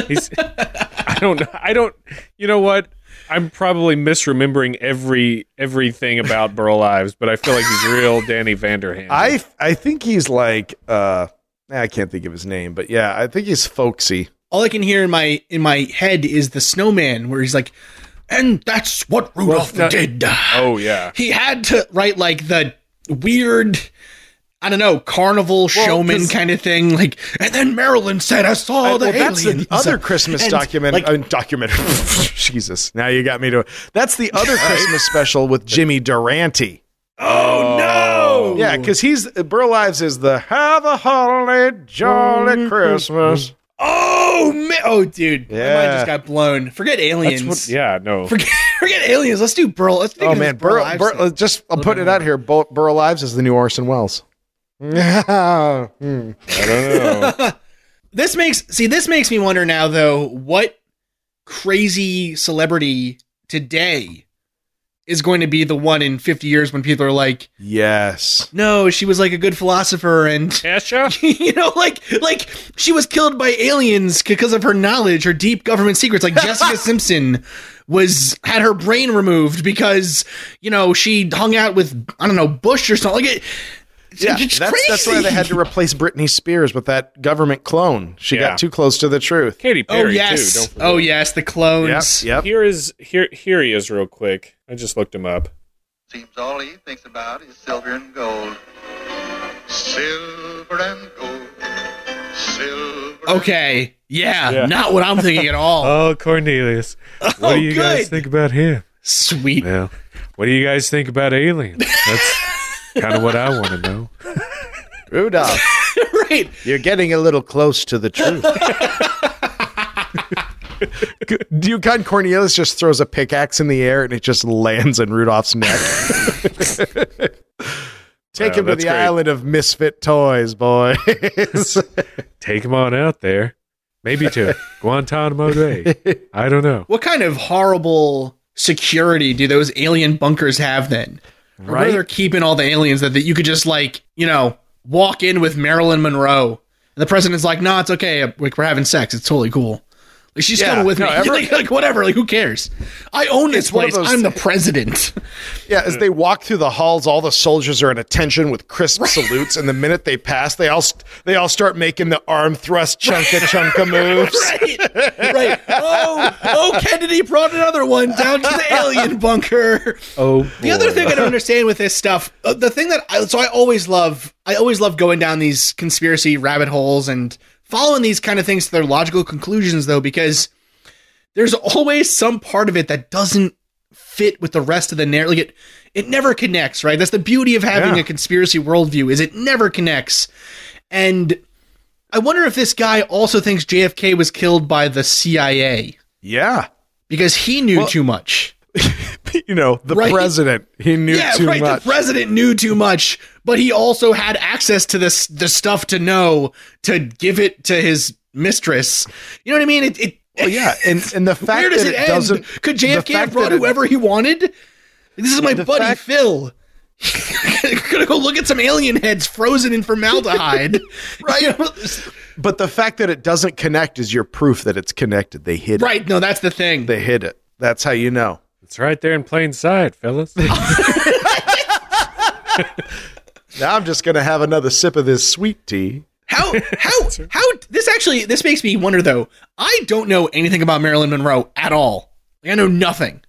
He's, I don't know. I don't. You know what? I'm probably misremembering every everything about Burl Ives, but I feel like he's real Danny Vanderham. i i think he's like uh i can't think of his name but yeah i think he's folksy All I can hear in my in my head is the snowman where he's like, and that's what Rudolph no- did. oh yeah. He had to write like the weird I don't know, carnival showman kind of thing. Like, and then Marilyn said, I saw Uh, the well, that's the other Christmas And, document. like- uh, documentary. Jesus, now you got me to. That's the other Christmas special with Jimmy Durante. oh no! Yeah, because he's Burl Ives is the Have a Holly Jolly Christmas. Oh man! Oh dude, my mind just got blown. Forget aliens. What, yeah. No. Forget, forget aliens. Let's do Burl. Let's think Oh of man, Burl, Ives Burl, uh, just I'm putting it out here. Burl, Burl Ives is the new Orson Welles. I don't know. This makes see. This makes me wonder now, though. What crazy celebrity today is going to be the one in fifty years when people are like, yes. "No, she was like a good philosopher," and Kesha. you know, like like she was killed by aliens because of her knowledge, her deep government secrets. Like Jessica Simpson was had her brain removed because you know she hung out with I don't know Bush or something. Like it, it's, Yeah, it's that's, that's why they had to replace Britney Spears with that government clone. She Yeah. got too close to the truth. Katy oh, Perry, Oh yes, too. Don't oh yes, the clones. Yep, yep. Here is here here he is real quick. I just looked him up. Seems all he thinks about is silver and gold. Silver and gold. Silver. Okay, yeah, Yeah. not what I'm thinking at all. Oh, Cornelius. What Oh, do you guys think about him? Sweet. Well, what do you guys think about aliens? That's kind of what I want to know. Rudolph, right. you're getting a little close to the truth. Yukon Cornelius just throws a pickaxe in the air and it just lands in Rudolph's neck. Take Wow, him to the great. island of misfit toys, boys. Take him on out there. Maybe to Guantanamo Bay. I don't know. What kind of horrible security do those alien bunkers have then? Or Where they're keeping all the aliens that, that you could just like, you know, walk in with Marilyn Monroe. And the president's like, no, it's okay. Like, we're having sex. It's totally cool. Like, she's Yeah, coming with no, me. every- like, like, whatever. Like, who cares? I own this It's one of place. those- I'm the president. yeah, as they walk through the halls, all the soldiers are at attention with crisp salutes, and the minute they pass, they all they all start making the arm thrust chunka chunka moves. right. Right. Oh, oh, Kennedy brought another one down to the alien bunker. Oh, The other thing I don't understand with this stuff, uh, the thing that I, so I always love, I always love going down these conspiracy rabbit holes and following these kind of things to their logical conclusions, though, because there's always some part of it that doesn't fit with the rest of the narrative. Like it, it never connects, right? That's the beauty of having Yeah. a conspiracy worldview is it never connects. And I wonder if this guy also thinks JFK was killed by the CIA Yeah, because he knew Well- too much. you know the Right. president. He knew too much. yeah, too right. much. The president knew too much, but he also had access to this the stuff to know to give it to his mistress. You know what I mean? It, it Well, yeah, and and the fact where does that it, it, doesn't Could JFK have brought that it- whoever he wanted? This is my buddy fact- Phil. Gonna go look at some alien heads frozen in formaldehyde. right. But the fact that it doesn't connect is your proof that it's connected. They hid it. right. No, that's the thing. They hid it. That's how you know. It's right there in plain sight, fellas. Now I'm just gonna have another sip of this sweet tea. How how how this actually this makes me wonder though. I don't know anything about Marilyn Monroe at all. Like, I know nothing.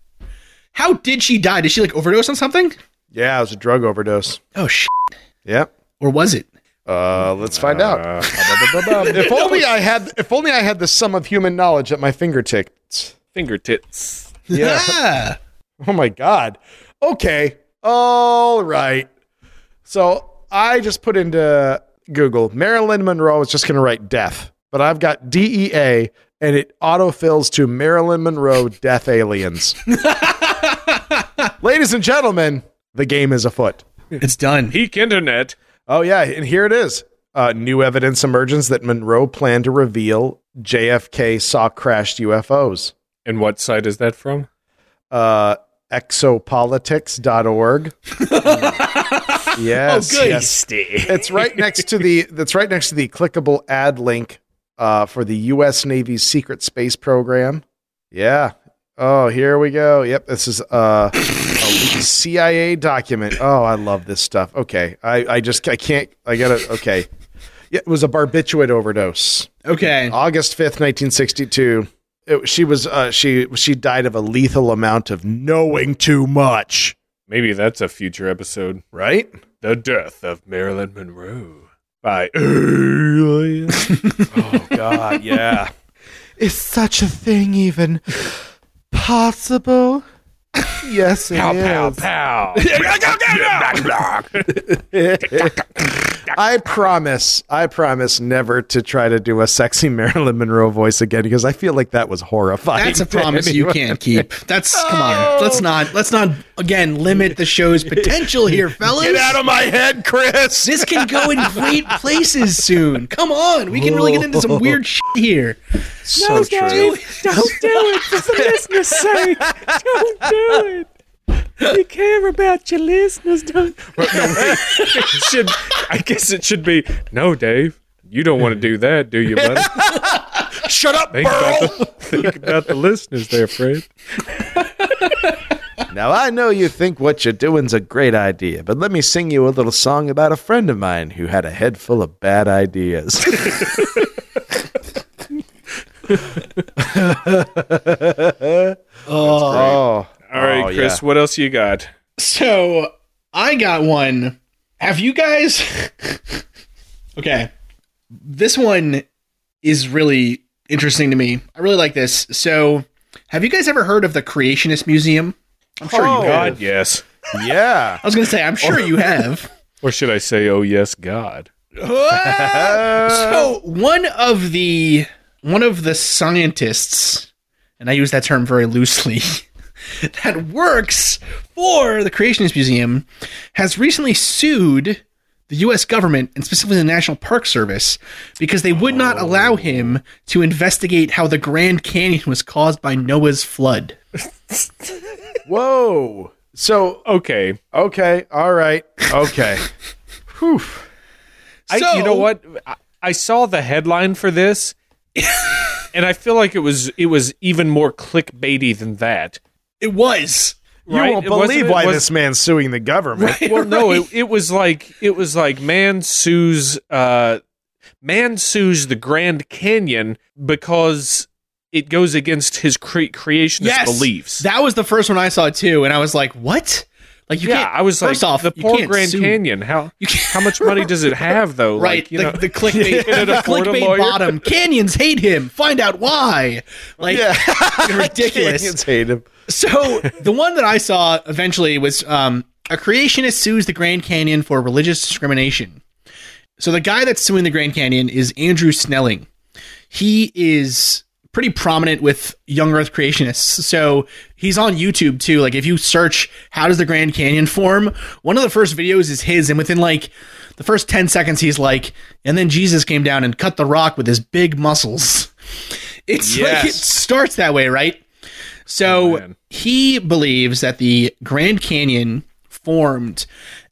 How did she die? Did she like overdose on something? Yeah, it was a drug overdose. Oh shit. Yep. Or was it? Uh, let's find out. if only I had if only I had the sum of human knowledge at my fingertips. Fingertips. Yeah. Ah. Oh my god. Okay. All right. So I just put into Google Marilyn Monroe is just going to write death, but I've got DEA and it autofills to Marilyn Monroe death aliens. Ladies and gentlemen, the game is afoot. It's done. Peak internet. Oh yeah, and here it is. Uh, new evidence emerges that Monroe planned to reveal JFK saw crashed UFOs. And what site is that from? Uh, exopolitics.org. yes, Oh, good. yes. It's right next to the that's right next to the clickable ad link uh, for the U.S. Navy's secret space program. Yeah. Oh, here we go. Yep, this is uh, a CIA document. Oh, I love this stuff. Okay, I I just I can't. I gotta. Okay. Yeah, it was a barbiturate overdose. Okay. August fifth, nineteen sixty-two. It, she was uh, she she died of a lethal amount of knowing too much. Maybe that's a future episode. Right? The Death of Marilyn Monroe by. Oh God, yeah. Is such a thing even possible? Yes, it pow, pow, is. pow. I promise, I promise never to try to do a sexy Marilyn Monroe voice again because I feel like that was horrifying. That's a to promise you can't keep. That's come on. Let's not let's not again limit the show's potential here, fellas. Get out of my head, Chris. this can go in great places soon. Come on, we can really get into some weird shit here. so true. Don't do it for the listeners' sake. Don't do it. You care about your listeners, don't. Well, no, wait. It should. I guess it should be. No, Dave. You don't want to do that, do you, buddy? Shut up, Think about, the, think about the listeners, there, Fred. Now I know you think what you're doing's a great idea, but let me sing you a little song about a friend of mine who had a head full of bad ideas. oh, oh. All right, Oh, Chris. What else you got? So I got one. Have you guys? okay, this one is really interesting to me. I really like this. So, have you guys ever heard of the Creationist Museum? I'm sure Oh. you have. God, yes. yeah. I was going to say, I'm sure you have. Or should I say, oh yes, God? so one of the one of the scientists, and I use that term very loosely, that works for the Creationist Museum, has recently sued the U.S. government and specifically the National Park Service because they would not allow him to investigate how the Grand Canyon was caused by Noah's flood. Whoa. So Okay. okay, all right, okay. Whew. I, you know what? I, I saw the headline for this, and I feel like it was it was even more clickbaity than that. It was. You Right? won't believe it why was- this man's suing the government. Well, no, it, it was like it was like man sues uh man sues the Grand Canyon because it goes against his cre- creationist Yes, beliefs. That was the first one I saw too, and I was like, "What? Like you yeah, can't?" I was first like, off, the poor Grand sue- Canyon. How how much money does it have though? Right, Like, you the, know, the clickbait, the clickbait bottom. Canyons hate him. Find out why. Like ridiculous. Canyons hate him. So the one that I saw eventually was um, a creationist sues the Grand Canyon for religious discrimination. So the guy that's suing the Grand Canyon is Andrew Snelling. He is pretty prominent with young Earth creationists. So he's on YouTube too. Like if you search how does the Grand Canyon form, one of the first videos is his, and within like the first 10 seconds, he's like, and then Jesus came down and cut the rock with his big muscles. It's like it starts that way, right? So oh, man. he believes that the Grand Canyon formed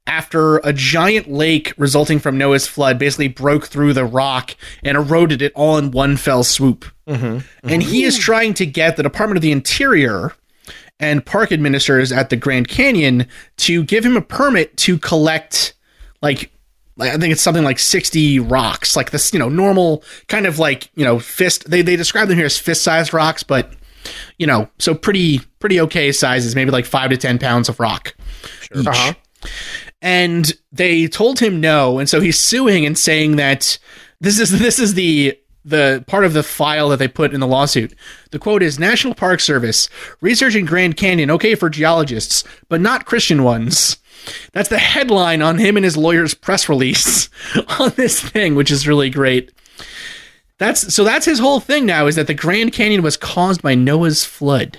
after a giant lake resulting from Noah's flood basically broke through the rock and eroded it all in one fell swoop. And he is trying to get the Department of the Interior and park administrators at the Grand Canyon to give him a permit to collect like like I think it's something like 60 rocks, like this, you know, normal kind of like, you know, fist they they describe them here as fist-sized rocks, but you know, so pretty pretty okay sizes, maybe like 5 to 10 pounds of rock each. Uh-huh. And they told him no, and so he's suing and saying that this is this is the the part of the file that they put in the lawsuit. The quote is National Park Service researching Grand Canyon okay for geologists, but not Christian ones. That's the headline on him and his lawyer's press release on this thing, which is really great. That's so that's his whole thing now is that the Grand Canyon was caused by Noah's flood.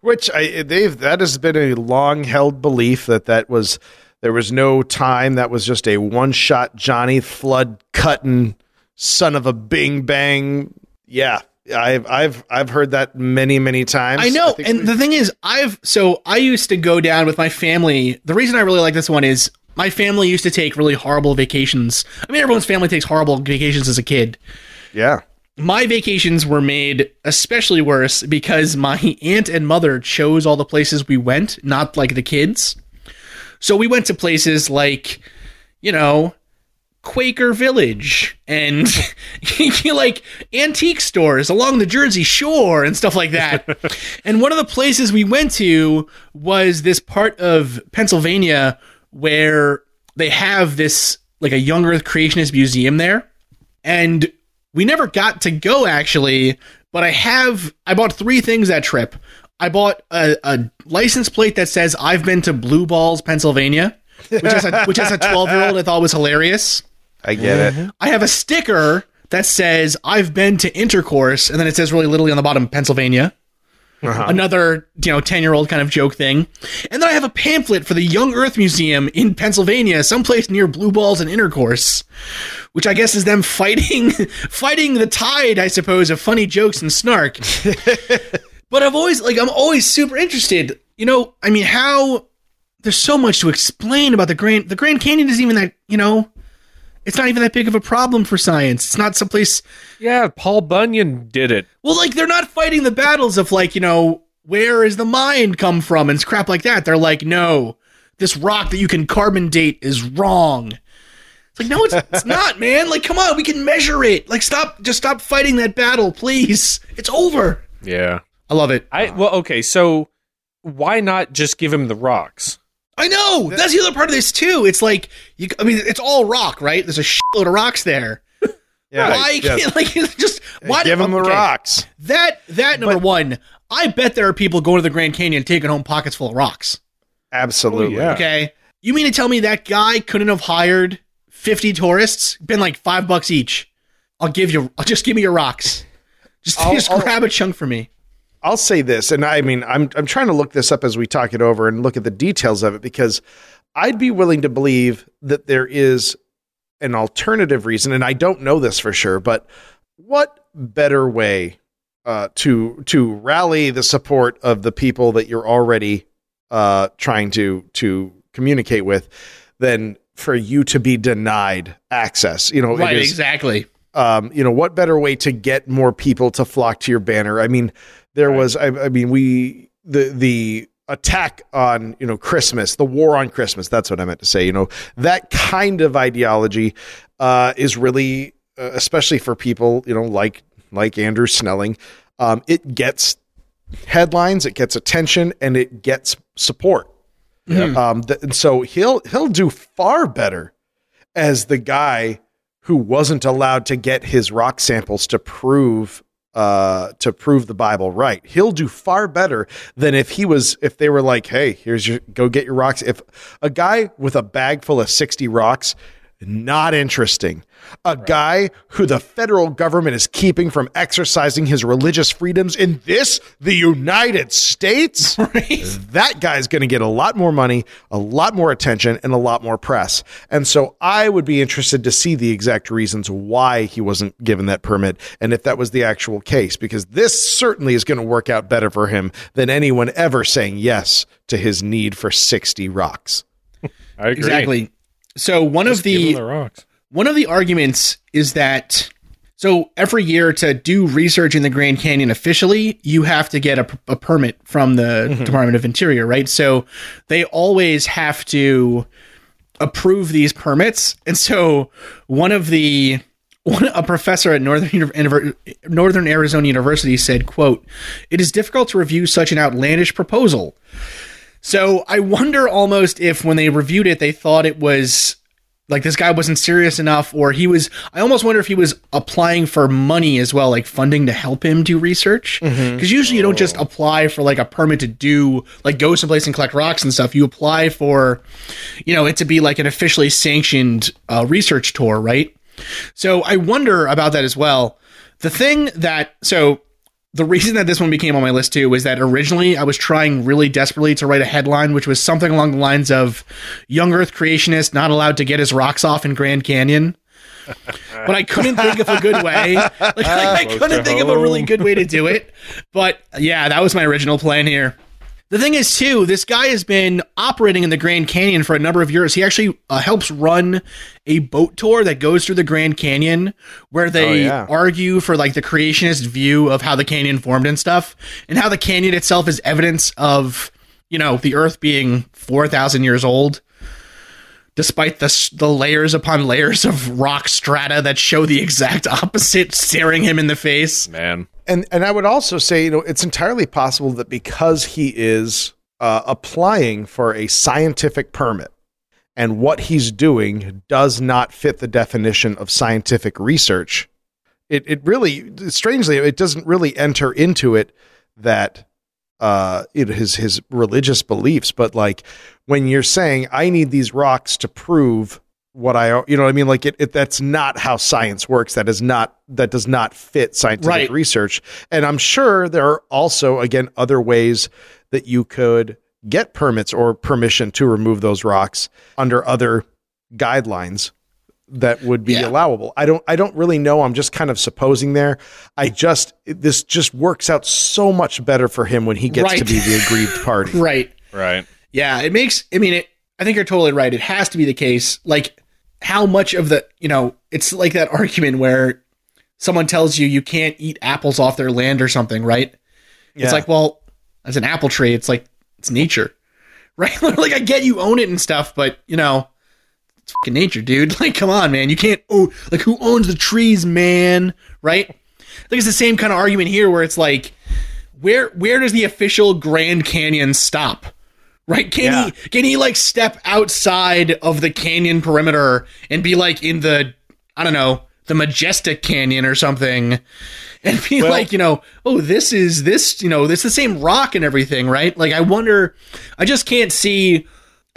Which I, they've that has been a long held belief that that was there was no time that was just a one shot Johnny flood cutting son of a bing bang. Yeah, I've I've I've heard that many many times. I know, think and we- the thing is, I've so I used to go down with my family. The reason I really like this one is my family used to take really horrible vacations. I mean, everyone's family takes horrible vacations as a kid. yeah. My vacations were made especially worse because my aunt and mother chose all the places we went, not like the kids. So we went to places like, you know, Quaker Village and like antique stores along the Jersey Shore and stuff like that. and one of the places we went to was this part of Pennsylvania where they have this like a young earth creationist museum there. And we never got to go actually, but I have I bought three things that trip. I bought a, a license plate that says I've been to Blue Balls, Pennsylvania, which is a, which has a 12 year old I thought was hilarious. I get it. I have a sticker that says I've been to intercourse, and then it says really literally on the bottom Pennsylvania. Uh-huh. Another, you know, 10 year old kind of joke thing. And then I have a pamphlet for the Young Earth Museum in Pennsylvania, someplace near Blue Balls and Intercourse, which I guess is them fighting, fighting the tide, I suppose, of funny jokes and snark. but I've always, like, I'm always super interested. You know, I mean, how there's so much to explain about the Grand, the Grand Canyon isn't even that, you know, it's not even that big of a problem for science. It's not someplace Yeah, Paul Bunyan did it. well, like they're not fighting the battles of like, you know, where is the mind come from and crap like that. They're like, no, this rock that you can carbon date is wrong. It's like, no, it's, it's not, man. Like, come on, we can measure it. Like, stop, just stop fighting that battle, please. It's over. Yeah. I love it. I well, okay, so why not just give him the rocks? I know. That's the other part of this too. It's like, you, I mean, it's all rock, right? There's a shitload of rocks there. Yeah. why yes. can't like just why Give him the okay. rocks. That that number one. I bet there are people going to the Grand Canyon taking home pockets full of rocks. Absolutely. Oh, yeah. Okay. You mean to tell me that guy couldn't have hired 50 tourists? Been like five bucks each. I'll give you, I'll just give me your rocks. Just, I'll- just I'll- grab a chunk for me. I'll say this, and I mean, I'm I'm trying to look this up as we talk it over and look at the details of it because I'd be willing to believe that there is an alternative reason, and I don't know this for sure, but what better way uh, to to rally the support of the people that you're already uh, trying to to communicate with than for you to be denied access? You know, Right, is, exactly. um, you know, what better way to get more people to flock to your banner? I mean, there was, I, I mean, we the the attack on you know Christmas, the war on Christmas. That's what I meant to say. You know, that kind of ideology uh, is really, uh, especially for people you know like like Andrew Snelling, um, it gets headlines, it gets attention, and it gets support. Um, th- and so he'll he'll do far better as the guy who wasn't allowed to get his rock samples to prove uh to prove the bible right. He'll do far better than if he was if they were like hey here's your go get your rocks. If a guy with a bag full of 60 rocks not interesting a guy who the federal government is keeping from exercising his religious freedoms in this the united states that guy's going to get a lot more money, a lot more attention, and a lot more press. And so I would be interested to see the exact reasons why he wasn't given that permit and if that was the actual case, because this certainly is going to work out better for him than anyone ever saying yes to his need for 60 rocks. I agree. Exactly. So one Just of give him the the rocks. One of the arguments is that so every year to do research in the Grand Canyon officially, you have to get a, a permit from the mm-hmm. Department of Interior, right? So they always have to approve these permits. And so one of the one, a professor at Northern Northern Arizona University said, "quote It is difficult to review such an outlandish proposal." So I wonder almost if when they reviewed it, they thought it was like this guy wasn't serious enough, or he was. I almost wonder if he was applying for money as well, like funding to help him do research. Because usually you don't just apply for like a permit to do like go someplace and collect rocks and stuff. You apply for, you know, it to be like an officially sanctioned uh, research tour, right? So I wonder about that as well. The thing that so the reason that this one became on my list too was that originally I was trying really desperately to write a headline which was something along the lines of young earth creationist not allowed to get his rocks off in Grand Canyon. but I couldn't think of a good way. Like, like, I couldn't think of a really good way to do it. But yeah, that was my original plan here. The thing is, too, this guy has been operating in the Grand Canyon for a number of years. He actually uh, helps run a boat tour that goes through the Grand Canyon, where they yeah. argue for like the creationist view of how the canyon formed and stuff, and how the canyon itself is evidence of you know the Earth being four thousand years old, despite the the layers upon layers of rock strata that show the exact opposite, staring him in the face. Man. and and I would also say, you know, it's entirely possible that because he is uh, applying for a scientific permit, and what he's doing does not fit the definition of scientific research, it it really strangely it doesn't really enter into it that uh it, his his religious beliefs, but like when you're saying I need these rocks to prove what I you know what I mean? Like it, it that's not how science works. That is not that does not fit scientific Right. research. And I'm sure there are also again other ways that you could get permits or permission to remove those rocks under other guidelines that would be Yeah. allowable. I don't I don't really know. I'm just kind of supposing there. I just this just works out so much better for him when he gets to be the aggrieved party. Right. Right. Yeah, it makes. I mean, it, I think you're totally right. It has to be the case. Like, how much of the, you know, it's like that argument where someone tells you you can't eat apples off their land or something, right? Yeah. It's like, well, as an apple tree, it's like it's nature, right? like, I get you own it and stuff, but you know, it's fucking nature, dude. Like, come on, man. You can't. Oh, like, who owns the trees, man? Right? Like, it's the same kind of argument here, where it's like, where where does the official Grand Canyon stop? Right? Can Yeah. he can he like step outside of the canyon perimeter and be like in the I don't know, the majestic canyon or something and be like, you know, oh, this is this, you know, this the same rock and everything, right? Like I wonder I just can't see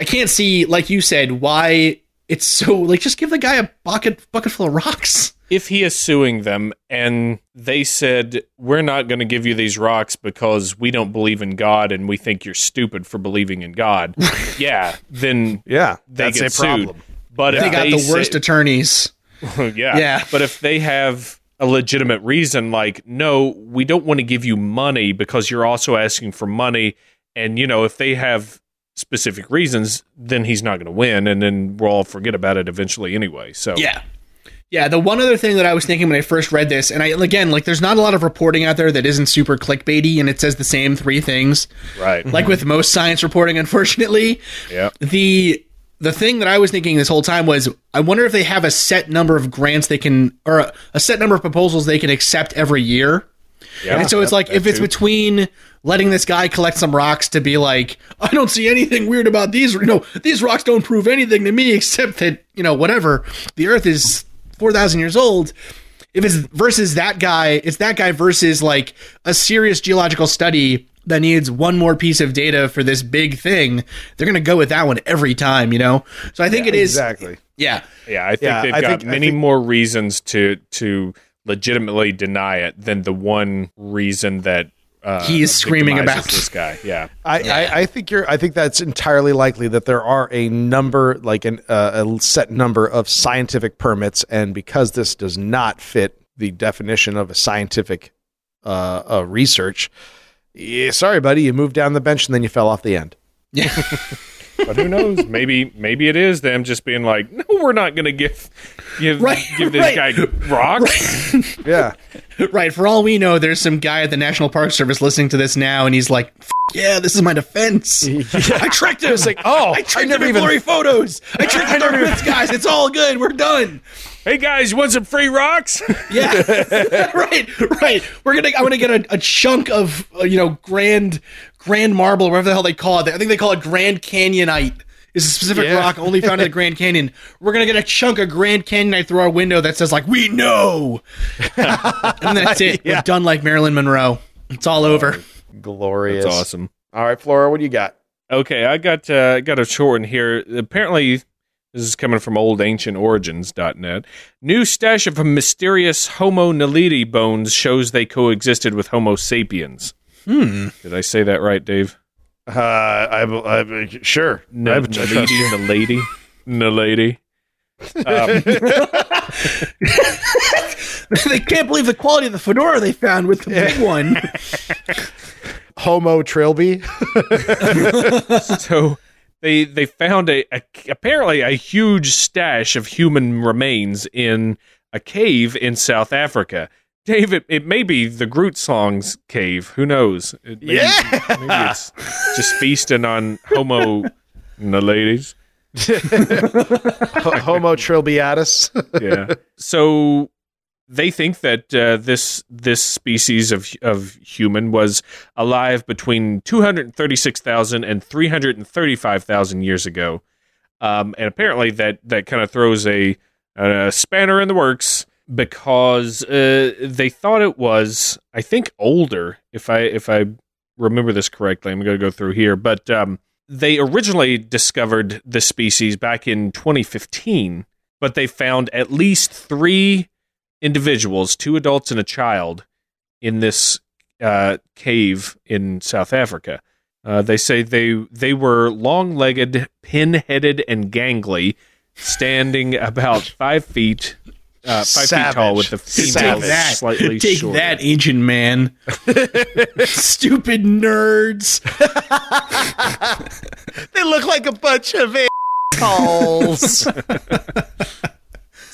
I can't see, like you said, why it's so like just give the guy a bucket bucket full of rocks. If he is suing them and they said, We're not going to give you these rocks because we don't believe in God and we think you're stupid for believing in God, yeah, then Yeah, they that's get a sued. problem. But They if got they the say- worst attorneys. yeah. Yeah. But if they have a legitimate reason, like, no, we don't want to give you money because you're also asking for money. And, you know, if they have specific reasons, then he's not going to win. And then we'll all forget about it eventually anyway. So, Yeah. Yeah, the one other thing that I was thinking when I first read this, and I again, like, there's not a lot of reporting out there that isn't super clickbaity, and it says the same three things. right. Like with most science reporting, unfortunately, yeah. the the thing that I was thinking this whole time was, I wonder if they have a set number of grants they can, or a, a set number of proposals they can accept every year. Yeah. And so it's like if it's between letting this guy collect some rocks to be like, I don't see anything weird about these. You know, these rocks don't prove anything to me except that you know whatever. The Earth is four thousand years old. If it's versus that guy, it's that guy versus like a serious geological study that needs one more piece of data for this big thing. They're gonna go with that one every time. You know. So I think it is. exactly. Yeah. Yeah. I think Yeah, they've I got think- many think- more reasons to, to legitimately deny it than the one reason that uh, He is screaming about. this guy. Yeah. I, I, I think you're. I think that's entirely likely that there are a number, like an, uh, a set number of scientific permits, and because this does not fit the definition of a scientific uh, uh, research, yeah, sorry, buddy, you moved down the bench and then you fell off the end. Yeah. but who knows? Maybe maybe it is them just being like, no, we're not going to give give Right, give this right. guy rocks. Yeah. right. For all we know, there's some guy at the National Park Service listening to this now, and he's like, "F- "Yeah, this is my defense. I tricked him. It's like, oh, I tricked never him even- blurry photos. I tricked the Dark guys. It's all good. We're done. Hey guys, you want some free rocks? Yeah, right, right. We're gonna. I'm gonna get a, a chunk of uh, you know grand grand marble, whatever the hell they call it. I think they call it Grand Canyonite. Is a specific Yeah. rock only found in the Grand Canyon. We're gonna get a chunk of Grand Canyonite through our window that says like "We know," and that's it. Yeah. We're done like Marilyn Monroe. It's all over. Glorious. That's awesome. All right, Flora, what do you got? Okay, I got uh, got a short one here. Apparently, this is coming from oldancientorigins.net. New stash of mysterious Homo naledi bones shows they coexisted with Homo sapiens. Hmm. Did I say that right, Dave? Uh, I, I, sure. No, I, I trust naledi, naledi, naledi. Um, they can't believe the quality of the fedora they found with the big one. Homo Trilby. so they they found a, a apparently a huge stash of human remains in a cave in South Africa. Dave, it, it may be the Groot Songs cave. Who knows? It may- Yeah! maybe it's just feasting on Homo the ladies. Ho- Homo Trilbiatus. Yeah. so they think that uh, this this species of of human was alive between 236,000 and 335,000 years ago. Um, and apparently that that kind of throws a, a spanner in the works because uh, they thought it was I think older if I if I remember this correctly. I'm going to go through here, but um, they originally discovered the species back in 2015 but they found at least three individuals, two adults and a child, in this uh, cave in South Africa. Uh, they say they they were long-legged, pin-headed, and gangly, standing about five feet, uh, five feet tall, with the Savage. That. slightly Take shorter. that, ancient man. Stupid nerds. they look like a bunch of assholes.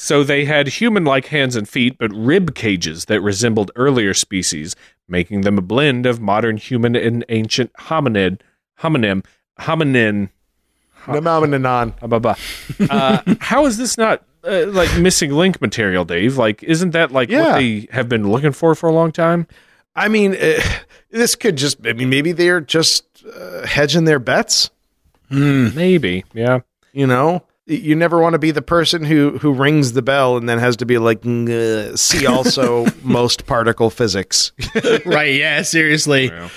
So they had human-like hands and feet, but rib cages that resembled earlier species, making them a blend of modern human and ancient hominid, hominin, hominin. Uh, how is this not uh, like missing link material, Dave? Like, isn't that like Yeah. what they have been looking for for a long time? I mean, uh, this could just, I mean, maybe they're just uh, hedging their bets. Maybe, yeah. You know, you never want to be the person who who rings the bell and then has to be like, "Mm, uh, see also most particle physics. right, yeah, seriously. Yeah.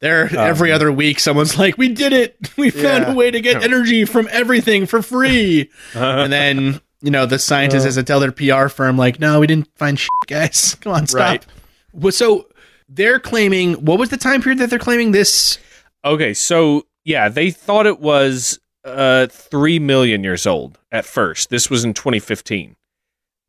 There, every other week, someone's like, "We did it! We found Yeah. a way to get energy from everything for free." and then, you know, the scientist has to tell their PR firm, like, "No, we didn't find shit, guys. Come on, stop." Right. So they're claiming. What was the time period that they're claiming this? Okay, so yeah, they thought it was uh, three million years old at first. This was in 2015,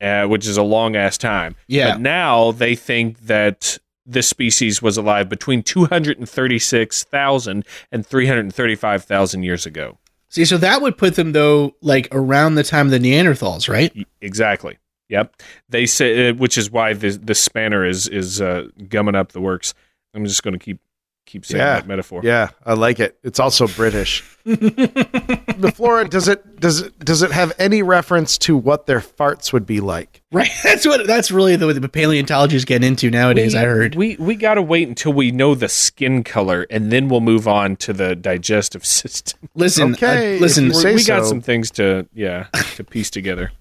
uh, which is a long ass time. Yeah. But now they think that this species was alive between 236,000 and 335,000 years ago. See, so that would put them though, like around the time of the Neanderthals, right? Exactly. Yep. They say, uh, which is why the the spanner is is uh, gumming up the works. I'm just going to keep keep saying Yeah. that metaphor. Yeah, I like it. It's also British. the Flora does it does it does it have any reference to what their farts would be like? Right. That's what. That's really the, the paleontologists get into nowadays. We- I heard. We we got to wait until we know the skin color, and then we'll move on to the digestive system. Listen, Okay, uh, listen. if you say we got some things to yeah to piece together.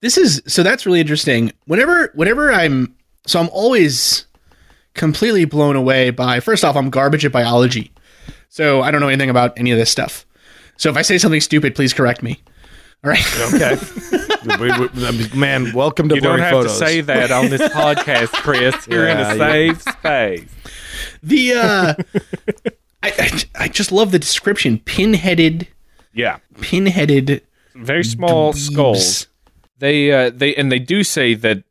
this is so that's really interesting. Whenever, whenever I'm, so I'm always completely blown away by. First off, I'm garbage at biology, so I don't know anything about any of this stuff. So if I say something stupid, please correct me. All right. Okay, We- we- I man, welcome to You don't have photos. to say that on this podcast, Chris. You're Yeah, in a safe space. The uh, I, I I just love the description. Pinheaded, Yeah, pinheaded very small dweebs. skulls. They uh, they and they do say that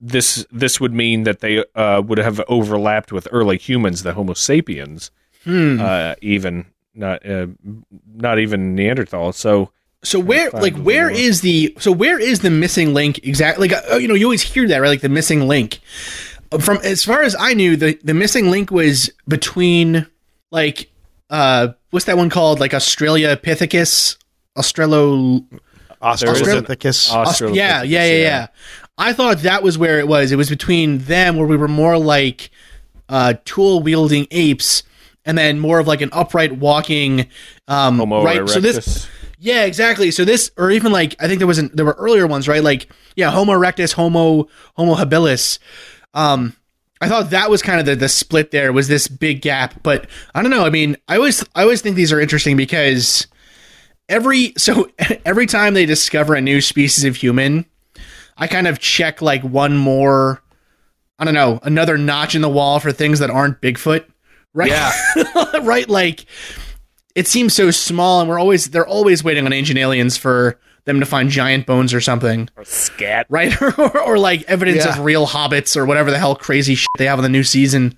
this this would mean that they uh, would have overlapped with early humans, the Homo sapiens, Hmm. uh, even not uh, not even Neanderthal. So So where, like, a where little- is the? So where is the missing link exactly? Like, uh, you know, you always hear that, right? Like the missing link. Uh, From as far as I knew, the the missing link was between, like, uh, what's that one called? Like Australopithecus, Australo. Australopithecus. Aust- Australopithecus, yeah, yeah, yeah, yeah. I thought that was where it was. It was between them, where we were more like uh, tool wielding apes, and then more of like an upright walking. Um, Homo right. erectus. So this. Yeah, exactly. So this, or even like, I think there wasn't, there were earlier ones, right? Like, yeah, Homo erectus, Homo, Homo habilis. Um, I thought that was kind of the, the split there was this big gap, but I don't know. I mean, I always, I always think these are interesting because every, so every time they discover a new species of human, I kind of check like one more, I don't know, another notch in the wall for things that aren't Bigfoot, right? Yeah. right. Like, it seems so small, and we're always they're always waiting on ancient aliens for them to find giant bones or something, or scat. right? or, or like evidence Yeah. of real hobbits or whatever the hell crazy shit they have in the new season.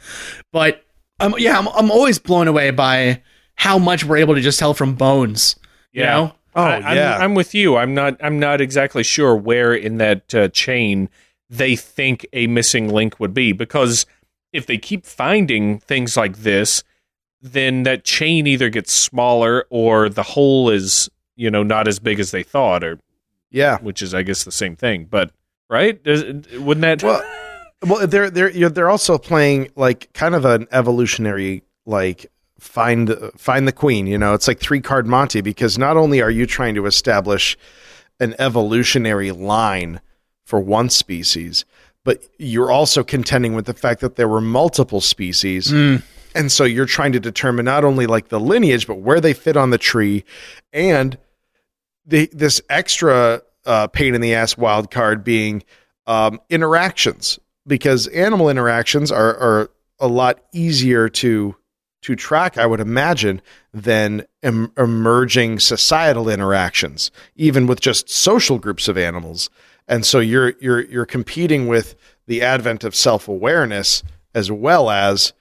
But um, yeah, I'm I'm always blown away by how much we're able to just tell from bones. You know? Oh, I, I'm, yeah. I'm with you. I'm not. I'm not exactly sure where in that uh, chain they think a missing link would be because if they keep finding things like this, then that chain either gets smaller or the hole is you know not as big as they thought, or yeah. which is I guess the same thing. But right? Does, wouldn't that? Well, well, they're they're you know, they're also playing like kind of an evolutionary like find find the queen. You know, it's like three card Monte because not only are you trying to establish an evolutionary line for one species, but you're also contending with the fact that there were multiple species. And so you're trying to determine not only like the lineage, but where they fit on the tree, and the this extra uh, pain in the ass wild card being um, interactions because animal interactions are, are a lot easier to to track, I would imagine, than em- emerging societal interactions, even with just social groups of animals. And so you're you're you're competing with the advent of self awareness as well as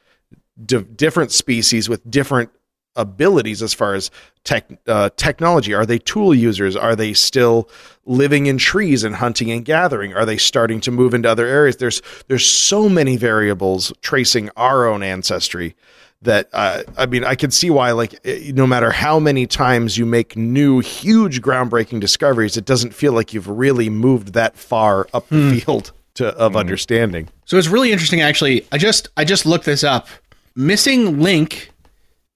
di- different species with different abilities as far as tech uh, technology. Are they tool users? Are they still living in trees and hunting and gathering? Are they starting to move into other areas? There's there's so many variables tracing our own ancestry that uh, I mean I can see why like eh, no matter how many times you make new huge groundbreaking discoveries, it doesn't feel like you've really moved that far up the field to of understanding. So it's really interesting actually. I just I just looked this up. Missing link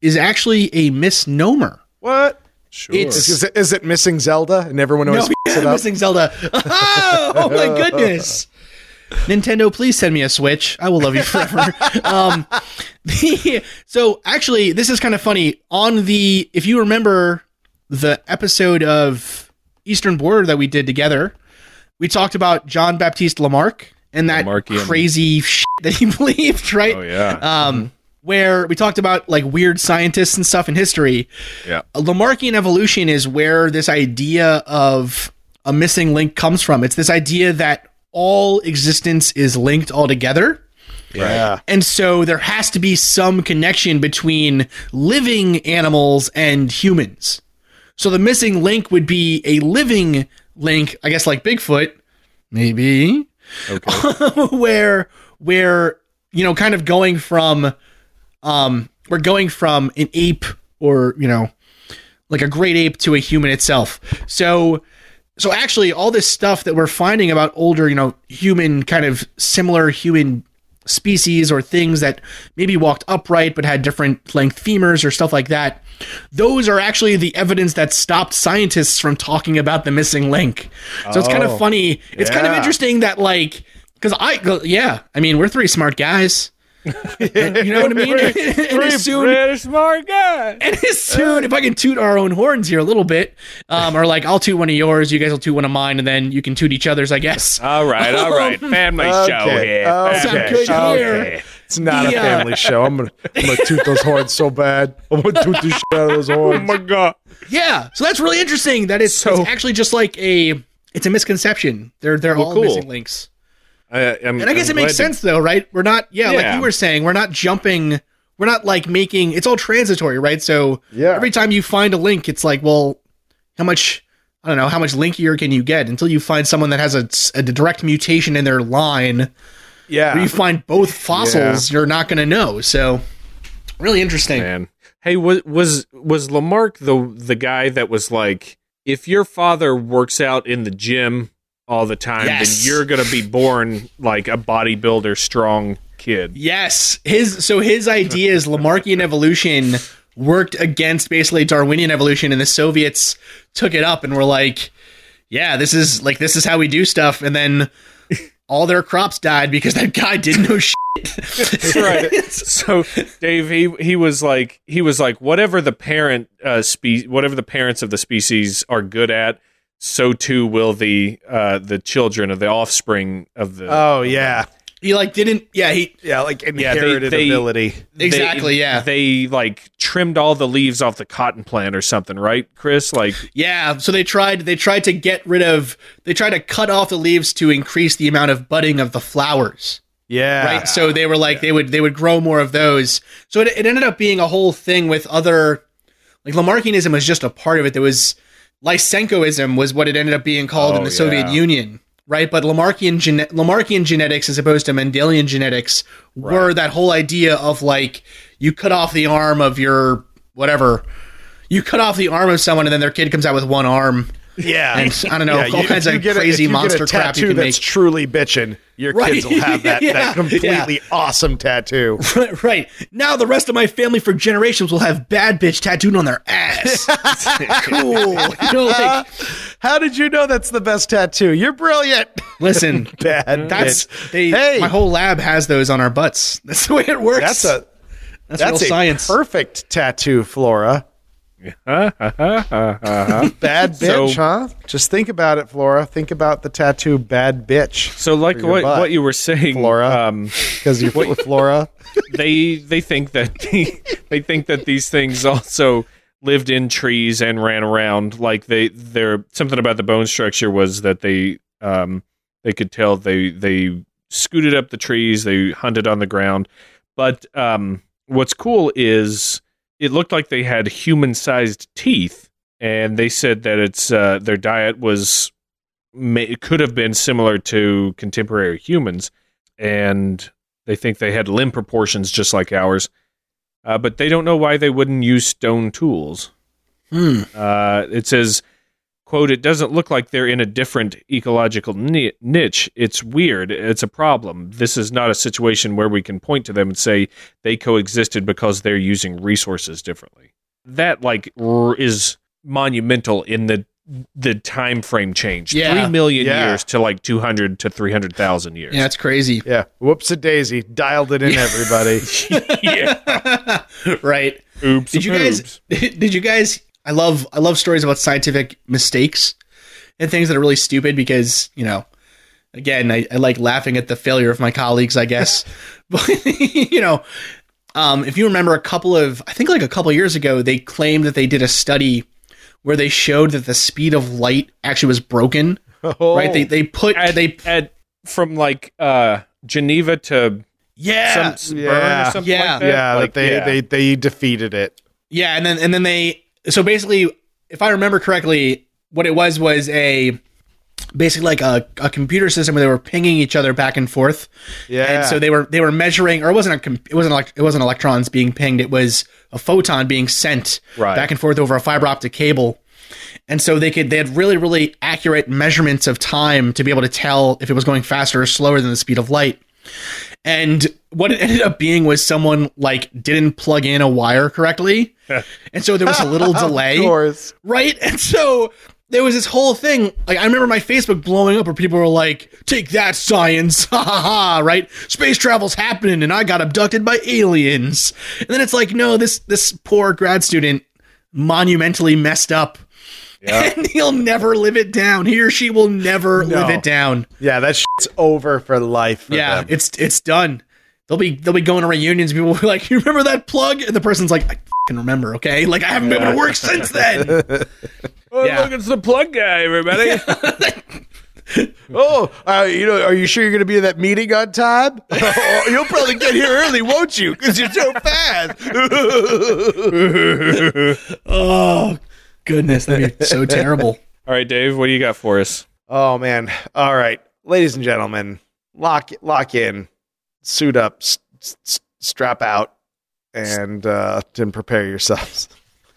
is actually a misnomer. What? sure. It's- Is, it- is it missing Zelda and everyone always No, up? missing Zelda. oh my goodness. Nintendo, please send me a Switch. I will love you forever. um, the, so actually, this is kind of funny. On the, if you remember the episode of Eastern Border that we did together, we talked about John Baptiste Lamarck and that Lamarckian. crazy shit that he believed, right? oh yeah. um, where we talked about like weird scientists and stuff in history. yeah. Lamarckian evolution is where this idea of a missing link comes from. It's this idea that all existence is linked all together. Yeah. And so there has to be some connection between living animals and humans. So the missing link would be a living link, I guess like Bigfoot, maybe, Okay. where where you know kind of going from um we're going from an ape or you know like a great ape to a human itself so so actually all this stuff that we're finding about older you know human kind of similar human species or things that maybe walked upright but had different length femurs or stuff like that those are actually the evidence that stopped scientists from talking about the missing link. So it's kind of Oh, funny. It's kind of interesting that like because i yeah i mean we're three smart guys you know what i mean and as soon Pretty smart guy. and as soon if I can toot our own horns here a little bit, um, or like I'll toot one of yours, you guys will toot one of mine, and then you can toot each other's, I guess. All right, all right. Family show Okay, here. okay, Sound good here. It's not The, a uh, family show. I'm gonna, I'm gonna toot those horns so bad. I'm gonna toot the shit out of those horns. Oh my god. Yeah, so that's really interesting. That is So- it's actually just like a it's a misconception. They're they're Well, all cool. missing links, I, I'm, and I guess I'm it makes glad to- sense though, right? We're not yeah, like you were saying, we're not jumping we're not like making it's all transitory, right? So Yeah. every time you find a link, it's like, well, how much I don't know, how much linkier can you get until you find someone that has a, a direct mutation in their line Yeah. where you find both fossils, you're not going to know. So really interesting. Man. Hey, was was was Lamarck the the guy that was like, if your father works out in the gym all the time, Yes. then you're gonna be born like a bodybuilder, strong kid. Yes, his so his idea is Lamarckian evolution worked against basically Darwinian evolution, and the Soviets took it up and were like, "Yeah, this is like this is how we do stuff," and then all their crops died because that guy didn't know shit. right. so Dave, he he was like he was like whatever the parent uh spe- whatever the parents of the species are good at, so too will the uh the children of the offspring of the Oh yeah. He like didn't. Yeah, he Yeah, like they- inherited they- ability. they- exactly. yeah, They like trimmed all the leaves off the cotton plant or something, right, Chris? Like yeah. So they tried. They tried to get rid of. They tried to cut off the leaves to increase the amount of budding of the flowers. Yeah. right? So they were like they would they would grow more of those. So it, it ended up being a whole thing with other like Lamarckianism was just a part of it. There was Lysenkoism was what it ended up being called in Oh, the Soviet. Union, right? But Lamarckian gene- Lamarckian genetics as opposed to Mendelian genetics were that whole idea of like you cut off the arm of your whatever. You cut off the arm of someone and then their kid comes out with one arm. Yeah. And I don't know, all you- kinds of you get a- crazy a monster crap you can that's make. truly bitchin'. Your Right. kids will have that, Yeah, that completely yeah. awesome tattoo. right. Now the rest of my family for generations will have bad bitch tattooed on their ass. cool. You know, like, How did you know that's the best tattoo? You're brilliant. listen, Bad that's they Hey. my whole lab has those on our butts. That's the way it works. That's a that's, that's real a science. perfect tattoo, Flora. Bad bitch, So- huh? Just think about it, Flora. Think about the tattoo "bad bitch" so like what butt. what you were saying, Flora. um because you're Flora. they they think that they think that these things also lived in trees and ran around like they they're something about the bone structure was that they um they could tell they they scooted up the trees they hunted on the ground but um what's cool is it looked like they had human sized teeth and they said that it's uh their diet was may, it could have been similar to contemporary humans and they think they had limb proportions just like ours, uh, but they don't know why they wouldn't use stone tools. Hmm. Uh, it says, "quote It doesn't look like they're in a different ecological niche. It's weird. It's a problem. This is not a situation where we can point to them and say they coexisted because they're using resources differently. That like r- is monumental in the the time frame change. Yeah. Three million Yeah. years to like two hundred to three hundred thousand years. Yeah, that's crazy. Yeah. Whoops a daisy. Dialed it in, everybody. yeah. right. Oops. Did you guys did you guys I love I love stories about scientific mistakes and things that are really stupid because, you know, again, I, I like laughing at the failure of my colleagues, I guess. but you know, um, if you remember a couple of I think like a couple years ago, they claimed that they did a study where they showed that the speed of light actually was broken. Oh. Right? They they put at, they at from like uh Geneva to yeah some yeah. Or something Yeah. like that. yeah, like, they, yeah. they they defeated it. Yeah, and then and then they so basically, if I remember correctly, what it was was a basically like a, a computer system where they were pinging each other back and forth. Yeah. And so they were they were measuring, or it wasn't a it wasn't elect- it wasn't electrons being pinged. It was a photon being sent Right. back and forth over a fiber optic cable. And so they could they had really really accurate measurements of time to be able to tell if it was going faster or slower than the speed of light. And what it ended up being was someone like didn't plug in a wire correctly. and so there was a little delay Of course. right? And so there was this whole thing. Like I remember my Facebook blowing up where people were like, "Take that, science!" Ha ha ha! Right? Space travel's happening, and I got abducted by aliens. And then it's like, no, this this poor grad student monumentally messed up. And he'll never live it down. He or she will never live it down. Yeah, that shit's over for life. For Yeah, them. it's it's done. They'll be they'll be going to reunions. People will be like, "You remember that plug?" And the person's like, "I can remember." Okay, like I haven't been able to work since then. Oh, Yeah. look, it's the plug guy, everybody. oh, uh, you know, are you sure you're going to be at that meeting on time? Oh, you'll probably get here early, won't you? Because you're so fast. Oh goodness, that'd be so terrible. All right, Dave, what do you got for us? Oh man! All right, ladies and gentlemen, lock lock in, suit up, s- s- strap out, and uh, then prepare yourselves.